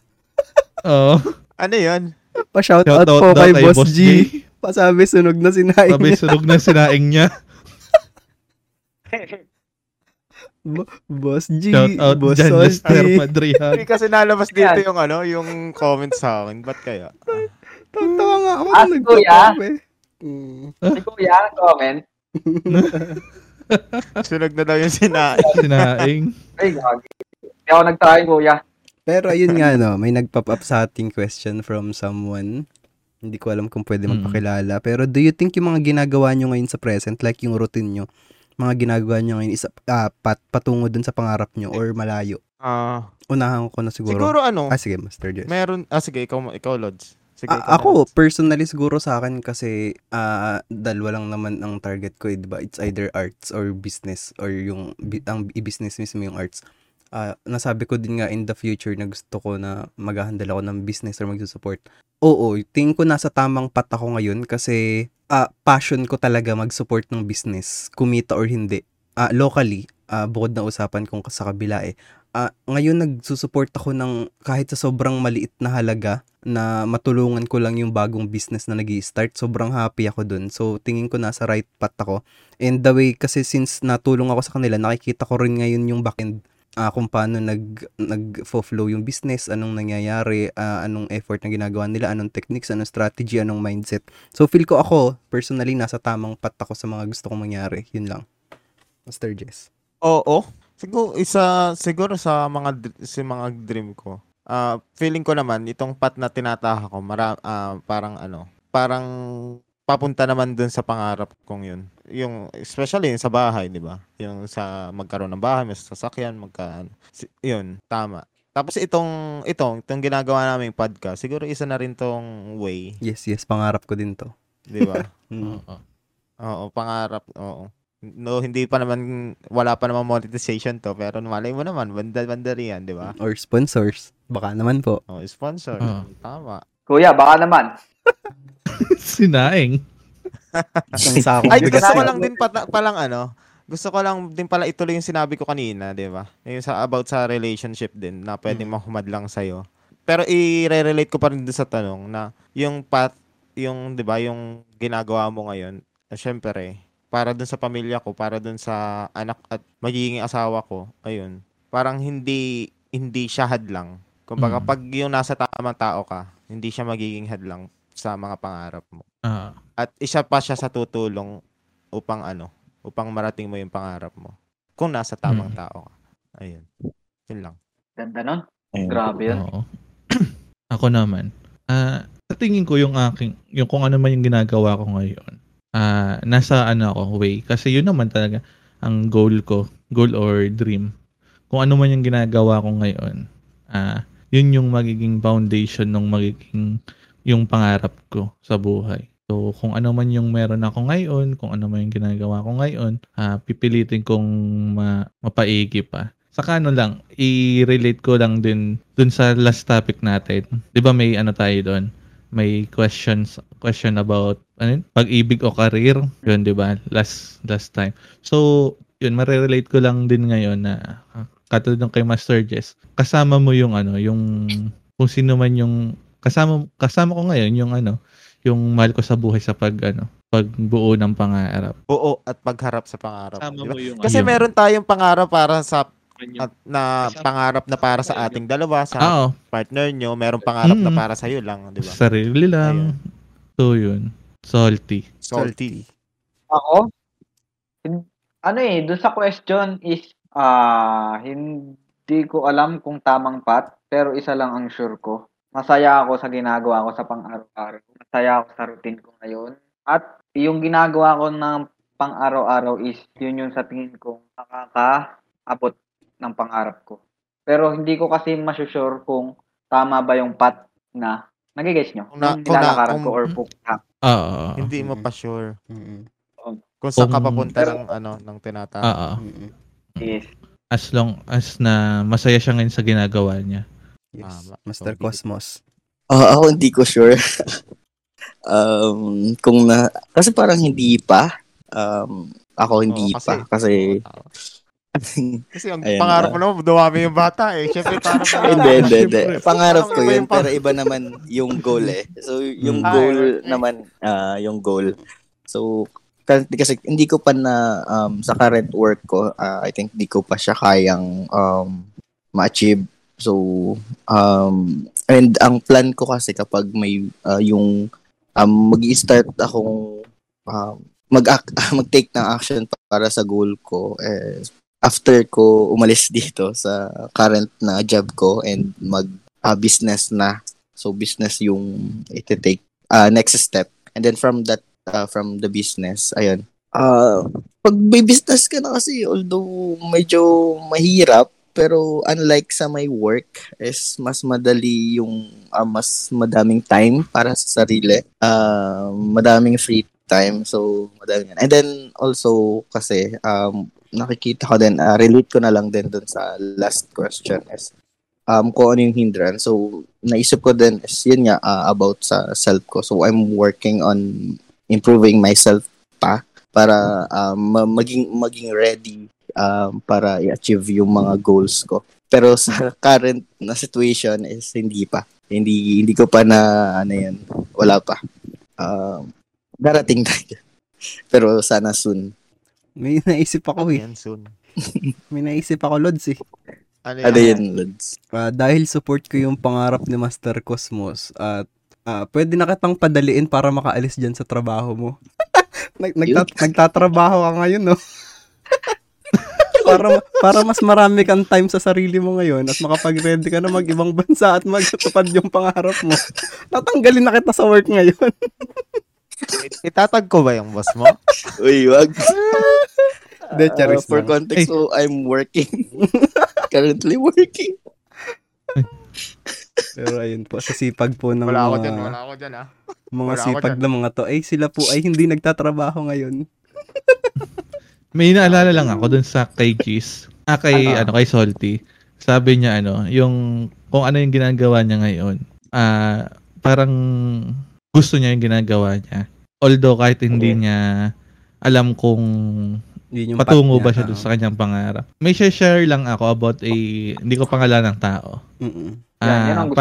Oo. Ano yun? Pa-shout Shout out out po kay Boss G. G. Pasabi, sunog na sinaing Sabi, niya. sunog na sinaing niya. Boss G. Shout out Boss dyan, Mr. Madrihan. Hindi kasi nalabas dito yung ano, yung comment sa akin. Ba't kaya? Tatawa nga ako Ah, nung kuya. nagtatawa eh. Si Kuya, comment. Sunog na daw yung sinain. Sinaing. Ay, gagi. Hindi ako nagtry, Kuya. Pero ayun nga no, may nag-pop up sa ating question from someone. Hindi ko alam kung pwede magpakilala. Pero do you think yung mga ginagawa nyo ngayon sa present, like yung routine nyo, mga ginagawa nyo ngayon is ah, pat, patungo dun sa pangarap nyo or malayo? Ah, Unahan ko na siguro. siguro ano, Ah, sige, Master Jess. meron, ah sige, ikaw, ikaw Lods. Sige, Ah, ikaw ako, Lods. personally siguro sa akin kasi ah dalawa lang naman ang target ko, eh, 'di ba? It's either arts or business or yung ang i-business mismo yung arts. Ah, nasabi ko din nga in the future na gusto ko na maghahandle ako ng business or magsusupport. Oo, tingin ko nasa tamang pat ako ngayon kasi ah passion ko talaga mag-support ng business, kumita or hindi. Ah, locally, ah bukod na usapan kung sa kabila eh. Ah, ngayon nagsusupport ako ng kahit sa sobrang maliit na halaga na matulungan ko lang yung bagong business na nag start Sobrang happy ako dun. So, tingin ko nasa right path ako. And the way, kasi since natulong ako sa kanila, nakikita ko rin ngayon yung backend ah kung paano nag, nag-flow yung business, anong nangyayari, ah, anong effort na ginagawa nila, anong techniques, anong strategy, anong mindset. So, feel ko ako, personally, nasa tamang path ako sa mga gusto kong mangyari. Yun lang. Master Jess. Oo. Siguro isa siguro sa mga sa mga dream ko. Ah, feeling ko naman itong path na tinatahak ko, mara, ah, parang ano, parang papunta naman dun sa pangarap kong yun. Yung especially yung sa bahay, 'di ba? Yung sa magkaroon ng bahay, may sasakyan, magka si- yun, tama. Tapos itong itong itong ginagawa naming podcast, siguro isa na rin tong way, Yes, yes. Pangarap ko din to. 'di ba? Mm. Oo. Oo, pangarap, oo. No, hindi pa naman, wala pa naman monetization to, pero malay mo naman, banda-banda rin yan, di ba? Or sponsors. Baka naman po. Oh, sponsor. Oo. Tama. Kuya, baka naman. Sinaing. Isang sakong Ay, bigas gusto ko lang din pata, palang ano, gusto ko lang din pala ituloy yung sinabi ko kanina, di ba? Yung sa, about sa relationship din, na pwedeng mahumad lang sa'yo. Pero i-relate ko pa rin sa tanong na yung path, yung, di ba, yung ginagawa mo ngayon, eh, syempre, para dun sa pamilya ko, para dun sa anak at magiging asawa ko, ayun, parang hindi, hindi siya hadlang. Kumbaga, Mm. pag yung nasa tamang tao ka, hindi siya magiging hadlang sa mga pangarap mo Ah, at isa pa siya sa tutulong upang ano, upang marating mo yung pangarap mo. Kung nasa tamang Mm. tao ka. Ayun. Yun lang. Ganda nun. Ayun. Grabe yun. oo. ako naman. Ah, sa tingin ko yung aking yung kung ano man yung ginagawa ko ngayon. Ah, nasa ano ako way kasi yun naman talaga ang goal ko, goal or dream. Kung ano man yung ginagawa ko ngayon. Ah, yun yung magiging foundation ng magiging yung pangarap ko sa buhay. So, kung ano man yung meron ako ngayon, kung ano man yung ginagawa ko ngayon, ah, pipilitin kong ma- mapaigi pa. Saka ano lang, i-relate ko lang din dun sa last topic natin. 'Di ba may ano tayo doon? May questions question about ano yun? pag-ibig o career. 'Yun 'di ba? Last last time. So, 'yun mare-relate ko lang din ngayon na ah, katulad ng kay Master Jess. Kasama mo yung ano, yung kung sino man yung kasama kasama ko ngayon yung ano, yung mahal ko sa buhay sa pag ano, pagbuo ng pangarap. Oo, at pagharap sa pangarap. Kasama di ba? mo yung Kasi yung- meron tayong pangarap para sa at na pangarap na para sa ating dalawa, sa Oo, partner nyo, meron pangarap na Mm. para sa iyo lang, di ba? sarili lang. So, yun. Salty. Salty. Ako? Ano eh, dun sa question is, ah, hindi ko alam kung tamang path, pero isa lang ang sure ko. Masaya ako sa ginagawa ko sa pang-araw-araw. Masaya ako sa routine ko ngayon. At yung ginagawa ko ng pang-araw-araw is, yun yung sa tingin ko makakaabot ng pangarap ko. Pero hindi ko kasi masusure kung tama ba yung path na, nagigets nyo? Kung na- kung nilalakaran ko or kung Oo. Hindi mo Mm. pa sure Mm-mm. kung saan ka Kung- papunta ng ano ng tinatawag. Oo. Mm-mm. is, As long as na masaya siya ngayon sa ginagawa niya. Yes. Tama. Master So, Cosmos. Ah, ako hindi ko sure. um, kung na, kasi parang hindi pa. Um, ako hindi Oo, pa. Kasi, Kasi ang Ayan, pangarap ah. mo naman, dumami yung bata eh. Siyempre, parang hindi, hindi, hindi. Pangarap ko yun, pero iba naman yung goal eh. So, yung Mm. Ah, goal okay. naman, ah, yung goal. So, kasi, kasi hindi ko pa na, um, sa current work ko, ah, I think di ko pa siya kayang um, ma-achieve. So, um, and ang plan ko kasi kapag may ah, yung um, mag-i-start akong um, mag mag-take ng action para sa goal ko eh, after ko umalis dito sa current na job ko and mag ah, business na. So business yung iti-take ah, next step. And then from that ah, from the business ayun. Ah pag may business ka na kasi although medyo mahirap pero unlike sa may work is mas madali yung ah, mas madaming time para sa sarili. Ah madaming free time so madami yan and then also kasi um nakikita ko din ah, relate ko na lang din dun sa last question is um kung ano yung hindrance. So naisip ko din is yun nga ah, about sa self ko. So I'm working on improving myself pa para um, ma- maging maging ready um, para i-achieve yung mga goals ko. Pero sa current na situation is hindi pa. Hindi hindi ko pa na ano yan, wala pa. Um, darating tayo. Pero sana soon. May naisip ako eh. Yan soon. May naisip ako, Lods eh. Ano Ano yan? yun, Lods? Ah, dahil support ko yung pangarap ni Master Cosmos at ah, pwede na kitang padaliin para makaalis dyan sa trabaho mo. Nag, nagtat- nagtatrabaho ka ngayon, no? Para para mas marami kang time sa sarili mo ngayon at makapag-ready ka na mag-ibang bansa at magtupad yung pangarap mo. Tatanggalin na kita sa work ngayon. Itatag ko ba yung boss mo? Uy, wag. De, Uh, for lang. context, so I'm working. Currently working. Pero ayun po, sa sipag po ng Wala ako mga, dyan, wala ako dyan ah. mga wala ako sipag dyan. na mga to, ay sila po ay hindi nagtatrabaho ngayon. May naalala lang ako dun sa kay Gis. Ah, kay, Ano? ano, kay Salty. Sabi niya, ano, yung, kung ano yung ginagawa niya ngayon, ah, parang gusto niya yung ginagawa niya. although kahit hindi Okay. niya alam kung Yun yung patungo ba siya doon oo. sa kanyang pangarap. May share lang ako about a, hindi ko pangalan ng tao. Mm-mm. Yan, yan Ah, ang gusto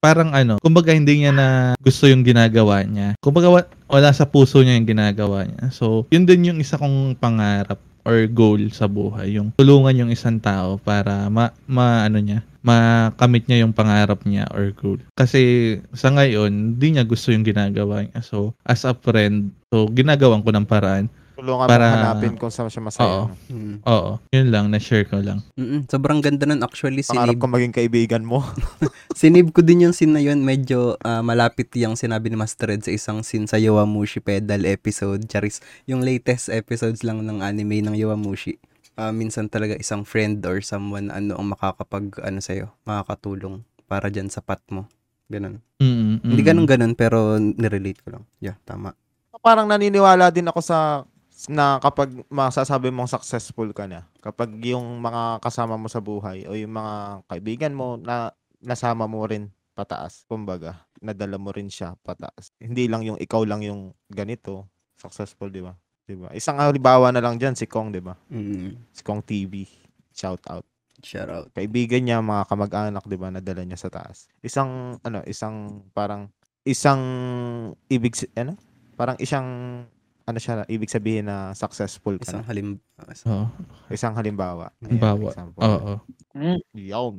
parang ano, kumbaga hindi niya na gusto yung ginagawa niya. Kumbaga wa- wala sa puso niya yung ginagawa niya. So, yun din yung isa kong pangarap or goal sa buhay, yung tulungan yung isang tao para ma, ma ano niya, makamit niya yung pangarap niya or goal. Kasi sa ngayon, hindi niya gusto yung ginagawa niya. So, as a friend, so ginagawan ko ng paraan. Tulungan Para- mo hanapin kung saan siya masaya. Oo. Mm. Oo, yun lang, na-share ko lang. Mm-mm. Sobrang ganda nun actually. Pangarap Sinib, ko maging kaibigan mo. sinib ko din yung scene na yun. Medyo ah, malapit yung sinabi ni Master Ed sa isang scene sa Yowamushi Pedal episode. Charis, yung latest episodes lang ng anime ng Yowamushi. Ah, minsan talaga isang friend or someone ano ang makakapag ano sa'yo, makakatulong para dyan sa path mo. Ganun. Mm, Hindi ganun ganun pero nirelate ko lang. Yeah, tama. Parang naniniwala din ako sa na kapag masasabi mong successful ka na, kapag yung mga kasama mo sa buhay o yung mga kaibigan mo na nasama mo rin pataas, kumbaga, nadala mo rin siya pataas. Hindi lang yung ikaw lang yung ganito, successful, di ba? Di ba? Isang halimbawa na lang dyan, si Kong, di ba? Mm. Si Kong TV. Shout out. Shout out. Kaibigan niya, mga kamag-anak, di ba, nadala niya sa taas. Isang, ano, isang, parang, isang, ibig, ano? Parang isang, ano siya, ibig sabihin na successful ka Isang na. halim... Oo, Isang halimbawa. Halimbawa. example. oo. Mm. Yun.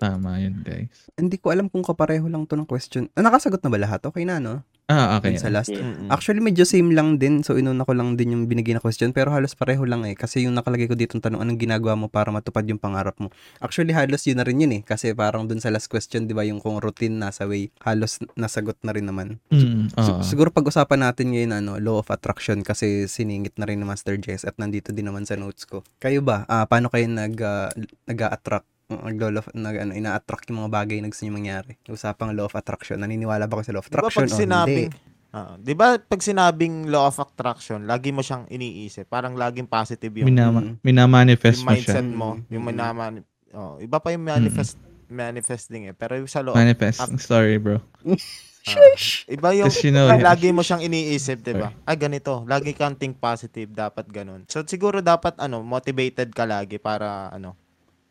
Tama yun, guys. Hindi ko alam kung kapareho lang to ng question. Ah, nakasagot na ba lahat? Okay na, no? Ah, okay. Sa last. Yeah. Actually, medyo same lang din. So, inuna ko lang din yung binigay na question. Pero halos pareho lang eh. Kasi yung nakalagay ko dito tanong, anong ginagawa mo para matupad yung pangarap mo? Actually, halos yun na rin yun eh. Kasi parang dun sa last question, di ba, yung kung routine nasa way, halos nasagot na rin naman. Mm, So, oo. siguro pag-usapan natin ngayon, ano, law of attraction kasi siningit na rin ni Master Jess at nandito din naman sa notes ko. Kayo ba, ah, paano kayo nag, ah, nag-a-attract nag law of, nag, ano, ina-attract yung mga bagay na gusto nyo mangyari. Usapang law of attraction. Naniniwala ba kayo sa law of attraction pag o sinabing, hindi? Ah, di ba pag sinabing law of attraction, lagi mo siyang iniisip. Parang laging positive yung, Minama, Mm. minamanifest yung mo siya. mindset mo. Yung Mm. minaman, oh, iba pa yung manifest, manifesting eh. Pero yung sa law of Manifesting story, bro. Ah, iba yung you know, lagi mo siyang iniisip, 'di ba? Ah, ganito. Lagi kang think positive, dapat ganun. So siguro dapat ano, motivated ka lagi para ano,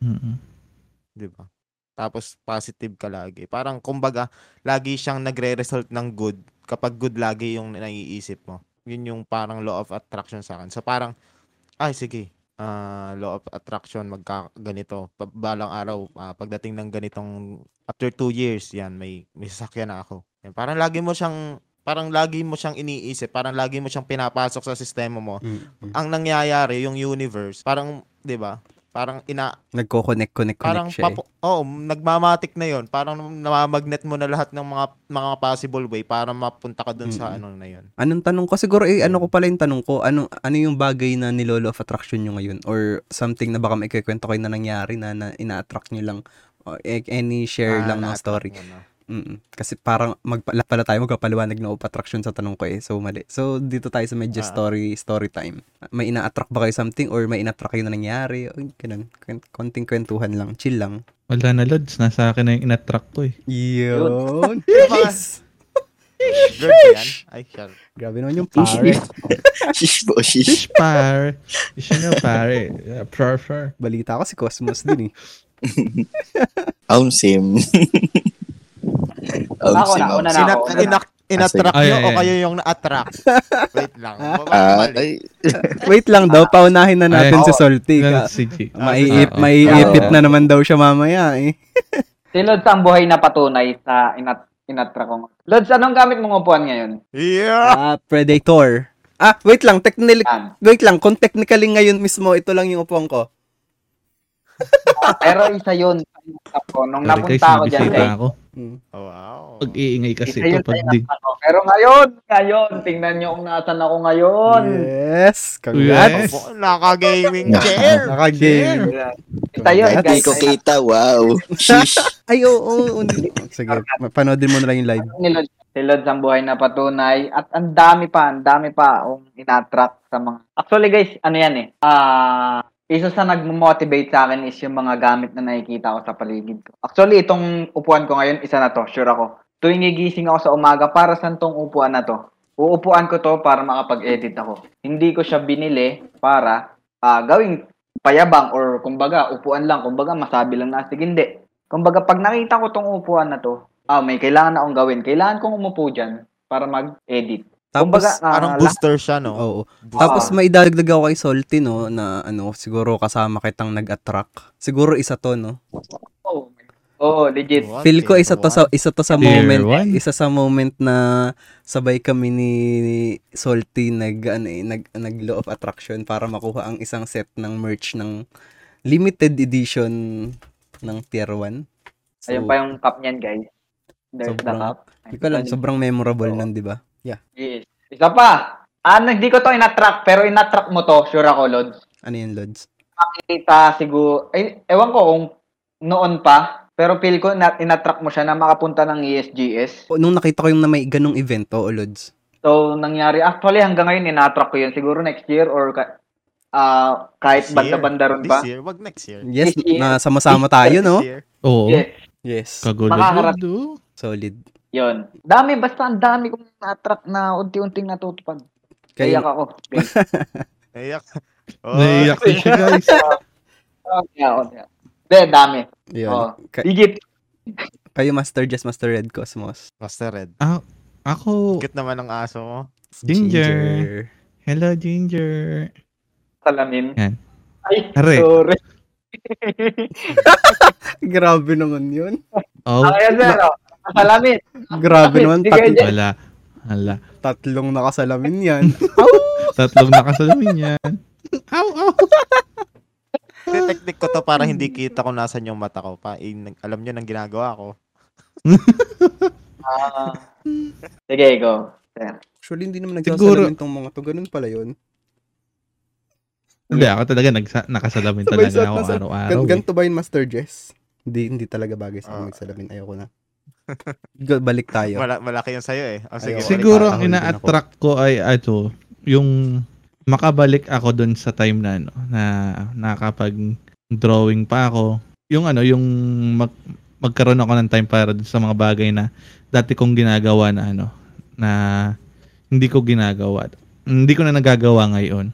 Mm-mm. 'Di ba? Tapos positive ka lagi. Parang kumbaga, lagi siyang nagre-result ng good kapag good lagi yung naiisip mo. Yun yung parang law of attraction sa akin. So parang ay sige, ah, law of attraction magka ganito. Balang araw ah, pagdating ng ganitong after two years, yan may may sasakyan na ako. Yan, parang lagi mo siyang parang lagi mo siyang iniisip, parang lagi mo siyang pinapasok sa sistema mo. Mm, mm. Ang nangyayari, yung universe, parang 'di ba? Parang ina Nagko-connect, connect, parang connect siya eh. papo, oh, nagmamatic na 'yon. Parang namamagnet mo na lahat ng mga mga possible way para mapunta ka dun sa Mm. ano na 'yon. Anong tanong ko? Siguro, eh, ano ko pala yung tanong ko? Ano, ano yung bagay na nilolo of attraction nyo ngayon? Or something na baka may kikwento kayo na nangyari na, na ina-attract nyo lang? Or eh, any share lang ng story? Mm Kasi parang magpala pala tayo magpapaliwanag ng attraction sa tanong ko eh. So, mali. So, dito tayo sa medyo Ah. story story time. May ina-attract ba kayo something or may ina-attract kayo na nangyari? O, ganun. Konting kwentuhan lang. Chill lang. Wala na, Lods. Nasa akin na yung inattract ko eh. Yun. Yes! Ba yan? Ay, sure. Grabe naman yung pare. Shish po, shish. Fish pare. Should know, pare. Yeah, prefer. Balita ko si Cosmos din eh. Um, sim. Um, Ako na, una na ako. Sina- una na. inak- in-attract Ah, nyo yeah, o kayo yung na-attract? Wait lang. Ah, ay, Wait lang daw, paunahin na natin Ay, si Salty. Ka- sige. Maiip, Ah, maiipit oo. na naman daw siya mamaya eh. Si Lods ang buhay na patunay sa inat inatra ko. Lods, anong gamit mong upuan ngayon? Yeah! Ah, Predator. Ah, wait lang, technically, wait lang, kung technically ngayon mismo, ito lang yung upuan ko. Pero isa yun. Ako, nung Sorry guys, napunta ako dyan, guys, ako. Hmm. Oh, wow. Pag-iingay kasi isa ito pag di. Pero ngayon, ngayon, tingnan nyo kung nasan ako ngayon. Yes, congrats. Yes. Naka-gaming chair. Nakagame. Isa yun, Hindi guys. ko kita, wow. Shish. Ay, oo, oo. hindi- Sige, panoodin mo na lang yung live. si Lods ang buhay na patunay at ang dami pa, ang dami pa kung inatrack sa mga Actually guys, ano yan eh. Ah, isa sa nagmo-motivate sa akin is yung mga gamit na nakikita ko sa paligid ko. Actually, itong upuan ko ngayon, isa na to, sure ako. Tuwing gigising ako sa umaga, para saan tong upuan na to? uupuan ko to para makapag-edit ako. Hindi ko siya binili para ah, gawing payabang or kumbaga upuan lang, kumbaga masabi lang na astig. Hindi. Kumbaga pag nakita ko tong upuan na to, ah, may kailangan na akong gawin. Kailangan kong umupo dyan para mag-edit. Tapos, kumbaga, Parang lahat- booster siya, no? oo. Booster. Tapos may idadagdag ako kay Salty, no, na ano, siguro kasama kitang nag-attract. Siguro isa to, no? Oo, oh, legit. One, Feel ko isa to sa isa to sa Tier moment, one. isa sa moment na sabay kami ni Salty nag ano eh, nag nag law of attraction para makuha ang isang set ng merch ng limited edition ng Tier 1. So, Ayun pa yung cup niyan, guys. There's the Sobrang- cup. Hindi ko alam, sobrang memorable Oo. nun, di ba? Yeah. Yes. Isa pa. Ah, hindi ko to inatrack, pero inatrack mo to, sure ako, Lods. Ano yun, Lods? Makikita siguro, ay, ewan ko kung noon pa, pero feel ko na inatrack mo siya na makapunta ng ESGS. O, Nung nakita ko yung na may ganong event, oo, Lods. So, nangyari, actually hanggang ngayon inatrack ko yun. Siguro next year or ka, ah, kahit banda-banda ron pa. This year, wag next year. Yes, year. na sama-sama tayo, no? Oo. Yes, Yes. Do. Solid. Yun. Dami, basta ang dami kong na-attract na unti-unting natutupad. Kaya Kayo, ako. Naiyak. Oh, Naiiyak din siya, guys. Okay, ako. Hindi, dami. yun. Oh. Ka- Legit. kayo, Master Jess, Master Red Cosmos. Master Red. Ako, Cute naman ang aso mo. Ginger. hello, Ginger. Salamin. Yan. Ay, Are. sorry. Grabe naman yun. Oh, Ay, sir. Oh. Salamin. Grabe naman. Tat- wala. Wala. tatlong nakasalamin yan. Tatlong nakasalamin yan. Ow, ow. Technique ko to para hindi kita kung nasan yung mata ko. Pa, eh, alam nyo nang ginagawa ko. Ah. Sige, go. Sir. Actually, hindi naman Siguro- nagsasalamin tong mga to. Ganun pala yun. Hindi, ako talaga nagsa- nakasalamin Sabay talaga ako na sa- araw-araw. Gan- eh. ganito ba yun, Master Jess? Hindi, hindi talaga bagay sa akin Ah. magsalamin. Ayoko na. Balik tayo. Mala- malaki yung sa'yo eh. Oh, sige, Siguro ang ina-attract ko ay ato, yung makabalik ako dun sa time na ano, na nakapag drawing pa ako. Yung ano, yung mag, magkaroon ako ng time para dun sa mga bagay na dati kong ginagawa na ano, na hindi ko ginagawa. Hindi ko na nagagawa ngayon.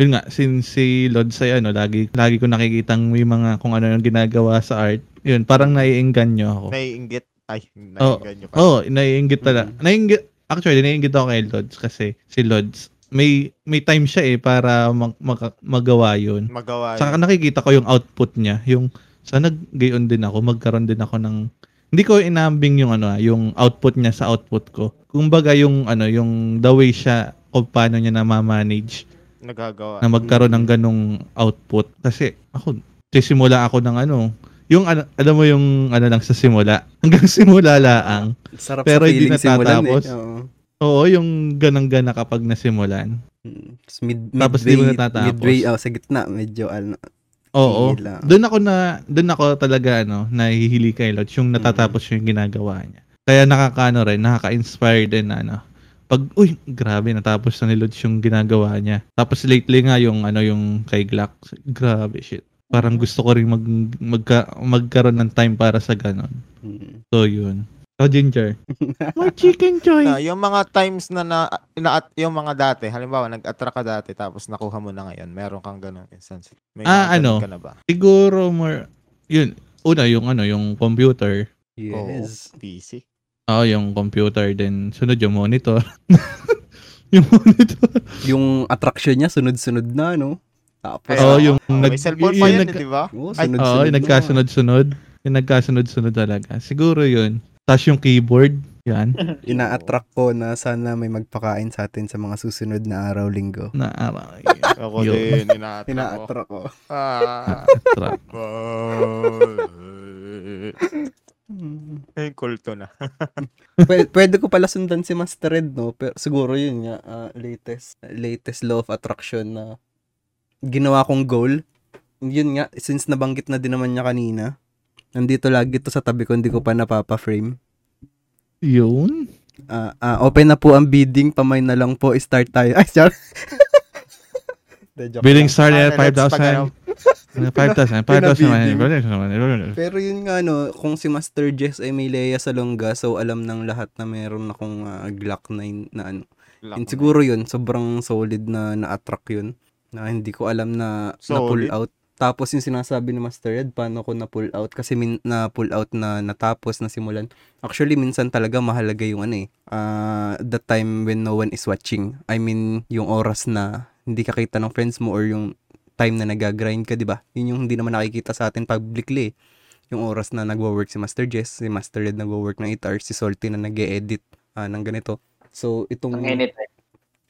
Yun nga, since si Lord say ano, lagi, lagi ko nakikitang may mga kung ano yung ginagawa sa art. Yun, parang naiingganyo ako. Naiinggit. Ay, Oh, naiinggit nyo pa. Oo, oh, naiinggit talaga. Mm. Naiinggit, actually, naiinggit ako kay Lods kasi si Lods, may may time siya eh para mag, mag- magawa yun. Magawa Saka yun. nakikita ko yung output niya, yung sana gayon din ako, magkaroon din ako ng hindi ko inambing yung ano, ah, yung output niya sa output ko. Kumbaga yung ano, yung the way siya kung paano niya na manage Nagagawa. na magkaroon ng ganong output. Kasi ako, sisimula ako ng ano, yung ano, alam mo yung ano lang sa simula. Hanggang simula laang. Sarap Pero sa hindi simulan natatapos. eh. Oo. Oo, yung ganang-gana kapag nasimulan. Mm. Tapos mid, Tapos midway, di mo natatapos. midway, oh, sa gitna, medyo, ano, Oo. Doon ako na doon ako talaga ano, nahihili kay Lodge yung natatapos yung ginagawa niya. Kaya nakakaano rin, nakaka-inspire din na ano. Pag uy, grabe natapos na ni Lodge yung ginagawa niya. Tapos lately nga yung ano yung kay Glock. Grabe shit. Parang gusto ko rin mag, magka, magkaroon ng time para sa ganon. mm. So yun. So Ginger. More chicken joy. Na, yung mga times na, na, na yung mga dati, halimbawa nag-attract ka dati tapos nakuha mo na ngayon, meron kang ganong instance. May Ah, ganun ano? Ka na ba? Siguro more yun. Una yung ano, yung computer. Yes. Oo, PC. Oo, yung computer din. Sunod yung monitor. yung monitor. Yung attraction niya, sunod-sunod na, no? Tapos, Oo, yung Oh, nag- may cellphone y- pa yung yan, nag- eh, di ba? oh, Ay, Oo, yung na. nagkasunod-sunod. Yung nagkasunod-sunod talaga. Siguro yun. Tapos yung keyboard. Yan. Ina-attract ko na sana may magpakain sa atin sa mga susunod na araw linggo. Na, ah, Ako Yun. din, ina-attract ko. Ina-attract ko. Ah. trap. Ay, kulto na. Pwede, pwede ko pala sundan si Master Red, no? Pero siguro yun nga, ah, latest, latest law of attraction na ginawa kong goal. Yun nga, since nabanggit na din naman niya kanina, nandito lagi to sa tabi ko, hindi ko pa napapa-frame. Yun. Ah, ah, open na po ang bidding, pamay na lang po, start tayo. Ay, sorry. Lang. started at Ah, let's pag- 5,000. 5,000. 5,000. Pero yun nga, no, kung si Master Jess ay may Leia sa longga, so alam ng lahat na meron akong ah, Glock 9 na ano, Glock siguro yun, sobrang solid na na-attract yun. Na hindi ko alam na na-pull Solid? out. Tapos yung sinasabi ni Master Ed, paano ko na-pull out? Kasi min, na-pull out na natapos, na simulan. Actually, minsan talaga mahalaga yung ano eh. ah, the time when no one is watching. I mean, yung oras na hindi ka kita ng friends mo or yung time na nagagrind ka, di ba? Yun yung hindi naman nakikita sa atin publicly eh. Yung oras na nagwo-work si Master Jess, si Master Ed nagwo-work ng 8 hours, si Salty na nag edit ng ganito. So, itong Ang eh.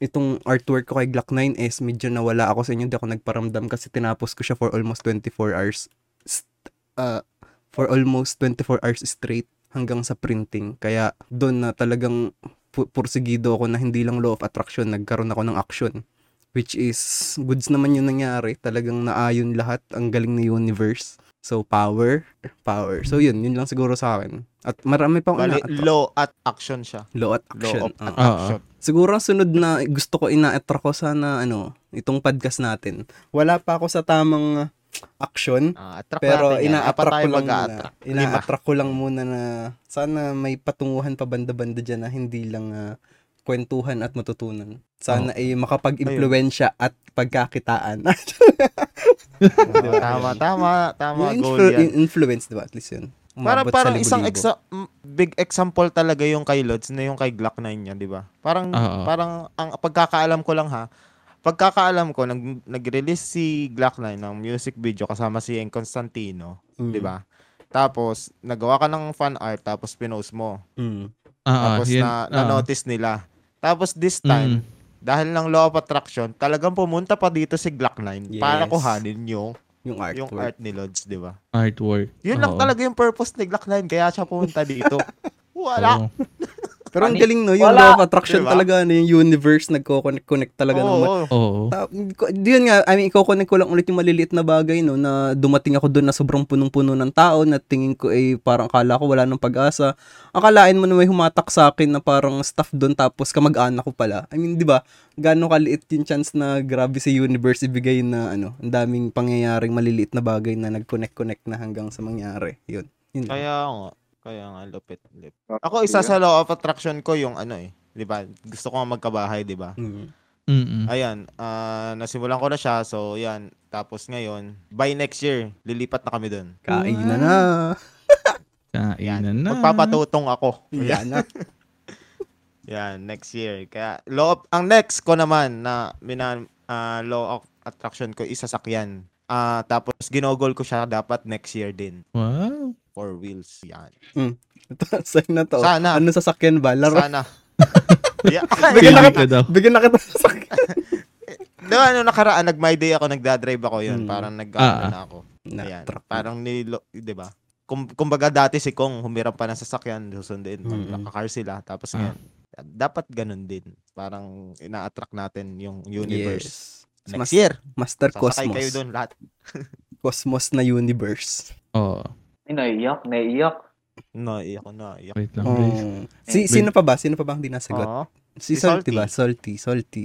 Itong artwork ko kay Glock 9 is medyo nawala ako sa inyo. Hindi ako nagparamdam kasi tinapos ko siya for almost 24 hours. St- uh, for almost 24 hours straight hanggang sa printing. Kaya doon na talagang pu- pursigido ako na hindi lang law of attraction, nagkaroon ako ng action. Which is, goods naman yung nangyari. Talagang naayon lahat. Ang galing ni universe. So, power, power. So, yun. Yun lang siguro sa akin. At marami pang Bali, ina-attract. low at action siya. Law at Law action. of Ah. attraction. Siguro ang sunod na gusto ko ina-attract ko sana ano, itong podcast natin. Wala pa ako sa tamang action, Ah, pero natin yan. Apat ina-attract ko lang muna. Ina-attract ko lang muna na sana may patunguhan pa banda-banda dyan na hindi lang ah, kwentuhan at matutunan. Sana ay makapag-impluensya at pagkakitaan. Lima. tama, tama, tama. yung Goal influ- yan. in- influence, diba? At least yun. Parang, parang isang exa- big example talaga yung kay Lods na yung kay Glock 9 yan, di ba? Parang, Oo. parang, ang pagkakaalam ko lang ha, pagkakaalam ko, nag, nag-release si Glock 9 ng music video kasama si Eng Constantino, Mm. di ba? Tapos, nagawa ka ng fan art, tapos pinost mo. Mm. Ah, Tapos yun, na, ah. na-notice nila. Tapos this time, Mm. dahil ng law of attraction, talagang pumunta pa dito si Glock 9 para Yes. kuhanin yung, Yung yung artwork. art ni Lods, di ba? artwork. Yun lang Oo. talaga yung purpose ni Glock 9, kaya siya pumunta dito. Wala. Oo. Pero ang galing no, yung Wala. law of attraction Diba? talaga, ano, yung universe nagko-connect talaga ng Oo. Oo. Ta- yun nga, I mean, iko-connect ko lang ulit yung maliliit na bagay, no, na dumating ako doon na sobrang punong-puno ng tao, na tingin ko ay parang akala ko wala nang pag-asa. Akalain mo na may humatak sa akin na parang staff doon tapos kamag-anak ko pala. I mean, di ba, gaano kaliit yung chance na grabe si universe ibigay na ano, ang daming pangyayaring maliliit na bagay na nag-connect-connect na hanggang sa mangyari. Yun. Yun. lang. Kaya nga, kaya nga lupit, lupit. Ako isa sa law of attraction ko yung ano eh, 'di ba? Gusto ko nga magkabahay, 'di ba? Mm. Mm-mm. Ayan, ah nasimulan ko na siya. So, yan. Tapos ngayon, by next year, lilipat na kami doon. Kainan na. Kainan na. Magpapatutong ako. Yan na. Yan, next year. Kaya, law of, ang next ko naman na minan, ah, law of attraction ko, isa sakyan. Ah, tapos ginogol ko siya dapat next year din. Wow. Four wheels. Yan. Ito, sign na to. Sana. Ano sasakyan ba? Laro. Sana. yeah. Bigyan na daw. Bigyan na kita sasakyan. Ba, ano nakaraan, nag-my day ako, nagdadrive ako yun. Mm. Parang nag Ah, ah. na ako. Na, Ayan. truck. Parang nilo, di ba? Kum, kumbaga dati si Kong, humiram pa ng sasakyan, susundin, Mm-mm. nakakar sila. Tapos Ah. ngayon, dapat ganun din. Parang ina-attract natin yung universe. Yes. Next Mas- year, Master sasakay Cosmos. kayo doon lahat. Cosmos na universe. Oo. Ay, naiiyak, naiiyak. No, iyak na, iyak. Wait lang, guys. Oh. Si, sino pa ba? Sino pa ba ang di nasagot? Oo. si si Salty Salty. ba? Salty, Salty.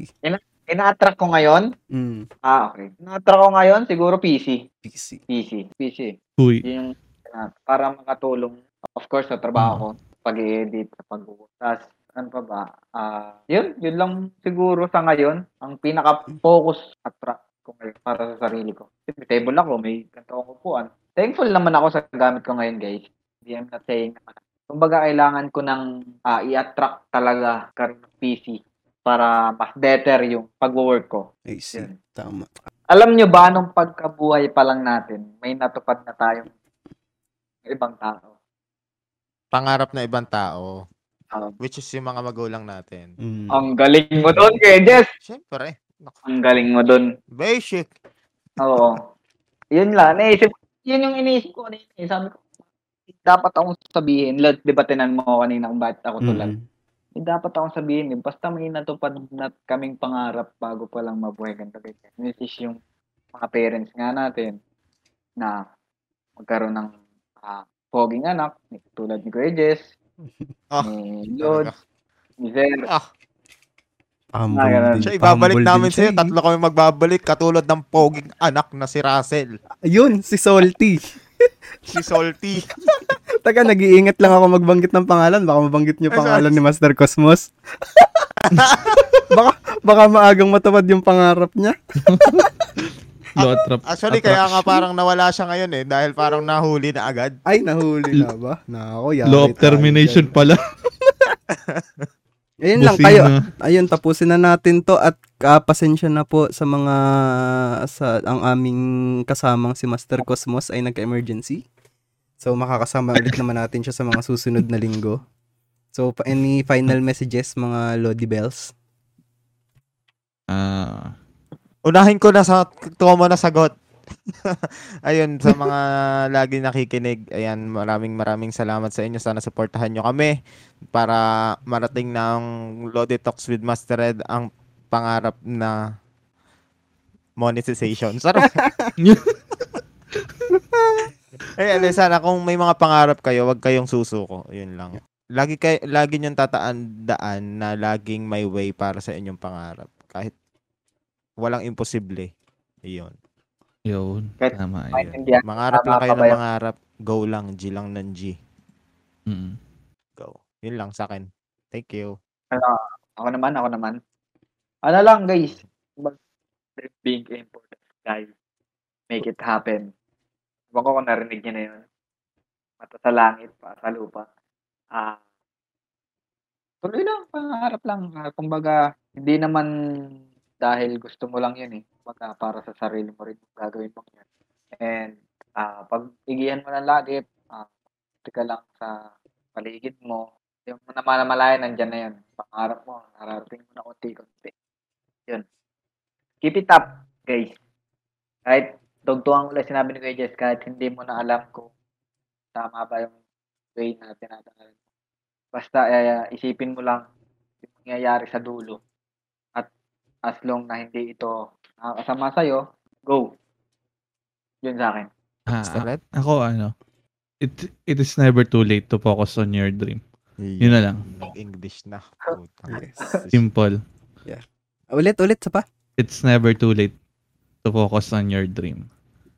Ina-attract ko ngayon? Mm, Ah, okay. Ina-attract ko ngayon, siguro PC. PC. PC. PC. Uy. Yun yung ah, para makatulong. Of course, sa trabaho ko, pag-edit, sa pag-uwas. Tapos, ano pa ba? Ah, yun, yun lang siguro sa ngayon. Ang pinaka-focus at track ko ngayon para sa sarili ko. Kasi may table ako, may ganito akong upuan. Thankful naman ako sa gamit ko ngayon, guys. Hindi I'm not saying naman. Kumbaga, kailangan ko ng ah, i-attract talaga karoon ng PC para mas better yung pag-work ko. I see. Yun. Tama. Alam nyo ba, nung pagkabuhay pa lang natin, may natupad na tayong ibang tao. Pangarap na ibang tao, Um, which is yung mga magulang natin. Mm. ang galing mo doon, kay Jess. Siyempre, Ang galing mo doon. basic. Oo. Yun lang. Naisip, yun yung iniisip ko kanina. eh. Sabi ko, dapat akong sabihin. Lord, di ba tinan mo ako kanina kung bakit ako tulad? Mm. Eh, dapat akong sabihin. Eh. Basta may natupad na kaming pangarap bago pa lang mabuhay ganito. ganyan. This is yung mga parents nga natin na magkaroon ng ah, poging anak, tulad ni Kuya Jess, Ah, ni Lord, ni Zer, Ah, Humble Ah, din. siya, ibabalik namin sa'yo. eh. Tatlo kami magbabalik katulad ng poging anak na si Russell. Ayun, si Salty. Si Salty. Taga, nag-iingat lang ako magbanggit ng pangalan. Baka mabanggit niyo pangalan ni Master Cosmos. baka, baka maagang matupad yung pangarap niya. Low attract. Actually, kaya nga parang nawala siya ngayon eh. Dahil parang nahuli na agad. Ay, nahuli na ba? Nako, yari Law of termination pala. Ayun lang, kayo. Ayun, tapusin na natin to at ah, pasensya na po sa mga sa ang aming kasamang si Master Cosmos ay nagka-emergency. So makakasama ulit naman natin siya sa mga susunod na linggo. So any final messages mga Lodi Bells? Ah, Unahin ko na sa tuwa mo na sagot. Ayun, sa mga lagi nakikinig, ayan, maraming maraming salamat sa inyo. Sana supportahan nyo kami para marating ng Lodi Talks with Master Ed ang pangarap na monetization. Sarap. eh, ali, sana kung may mga pangarap kayo, wag kayong susuko. Yun lang. Lagi kay lagi niyo tatandaan na laging may way para sa inyong pangarap. Kahit walang imposible. Iyon. Yun. Kahit Tama yun. Maintindihan. Mangarap Tama lang kayo ba ng yun? mangarap. Go lang. G lang ng G. Mm. Go. Yun lang sa akin. Thank you. Ako naman, ako naman. Ano lang, guys. Being important, guys. Make it happen. Ewan ko kung narinig niyo na yun. Mata sa langit, pa sa lupa. Ah, tuloy lang, pangarap lang. Ah, kumbaga, hindi naman dahil gusto mo lang yun eh. Kumbaga, para sa sarili mo rin yung gagawin mo yun. And, ah, pag igihan mo ng lagi, ah, ka lang sa paligid mo, yung namalaya, nandyan na yun. Pangarap mo, nararating mo na unti-unti. Yun. Keep it up, guys. Kahit tugtuang ulit sinabi ni Kuya Jess, kahit hindi mo na alam kung tama ba yung way na tinatanggalan mo. Basta eh, isipin mo lang yung mangyayari sa dulo. As long na hindi ito nakakasama sa'yo, go. Yun sa akin. Ah, ako ano, it it is never too late to focus on your dream. Yun na lang. Nag-English na. Putang. Yes. Simple. Ulit, ulit, sa pa? It's never too late to focus on your dream.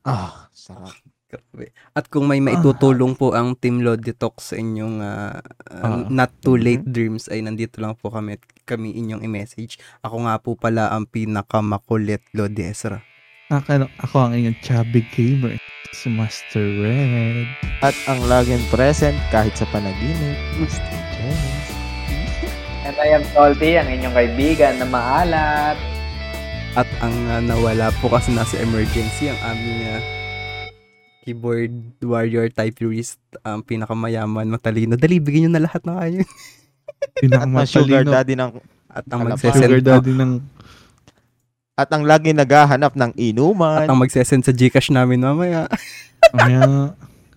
Ah, sarap. Grabe. At kung may maitutulong po ang Team Lodi Talk sa inyong ah, ah, Ah. not too late dreams ay nandito lang po kami at kami inyong i-message. Ako nga po pala ang pinakamakulit Lodi Ezra. Ako, ako ang inyong chubby gamer, si Master Red. At ang laging present kahit sa panaginip. Master Jess. And I am Salty, ang inyong kaibigan na maalat. At ang ah, nawala po kasi nasa emergency ang aming ah, keyboard warrior typist ang pinakamayaman matalino. Dali, bigyan nyo na lahat kayo. At ang sugar Pinakamatalino. daddy ng At ang magsesend Sugar daddy ng at ang lagi naghahanap ng inuman. at ang magsesend sa Gcash namin mamaya. Kaya,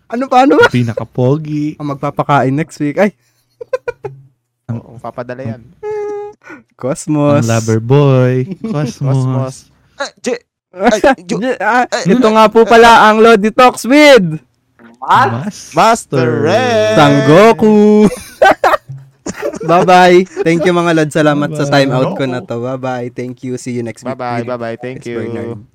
ano pa, ano ba? pinaka-pogi. Ang magpapakain next week. Ay, Oo, papadala yan. Cosmos. Ang lover boy. Cosmos. Cosmos. Ah, J- ay, Ju- Ah, ito nga po pala ang Lodi Talks with Mas, Mas. Master Red. Sangoku. Bye-bye. Thank you mga Lod. Salamat sa time out ko na to. Bye-bye. Thank you. See you next week. Bye-bye, bye-bye. Thank Bernard. you.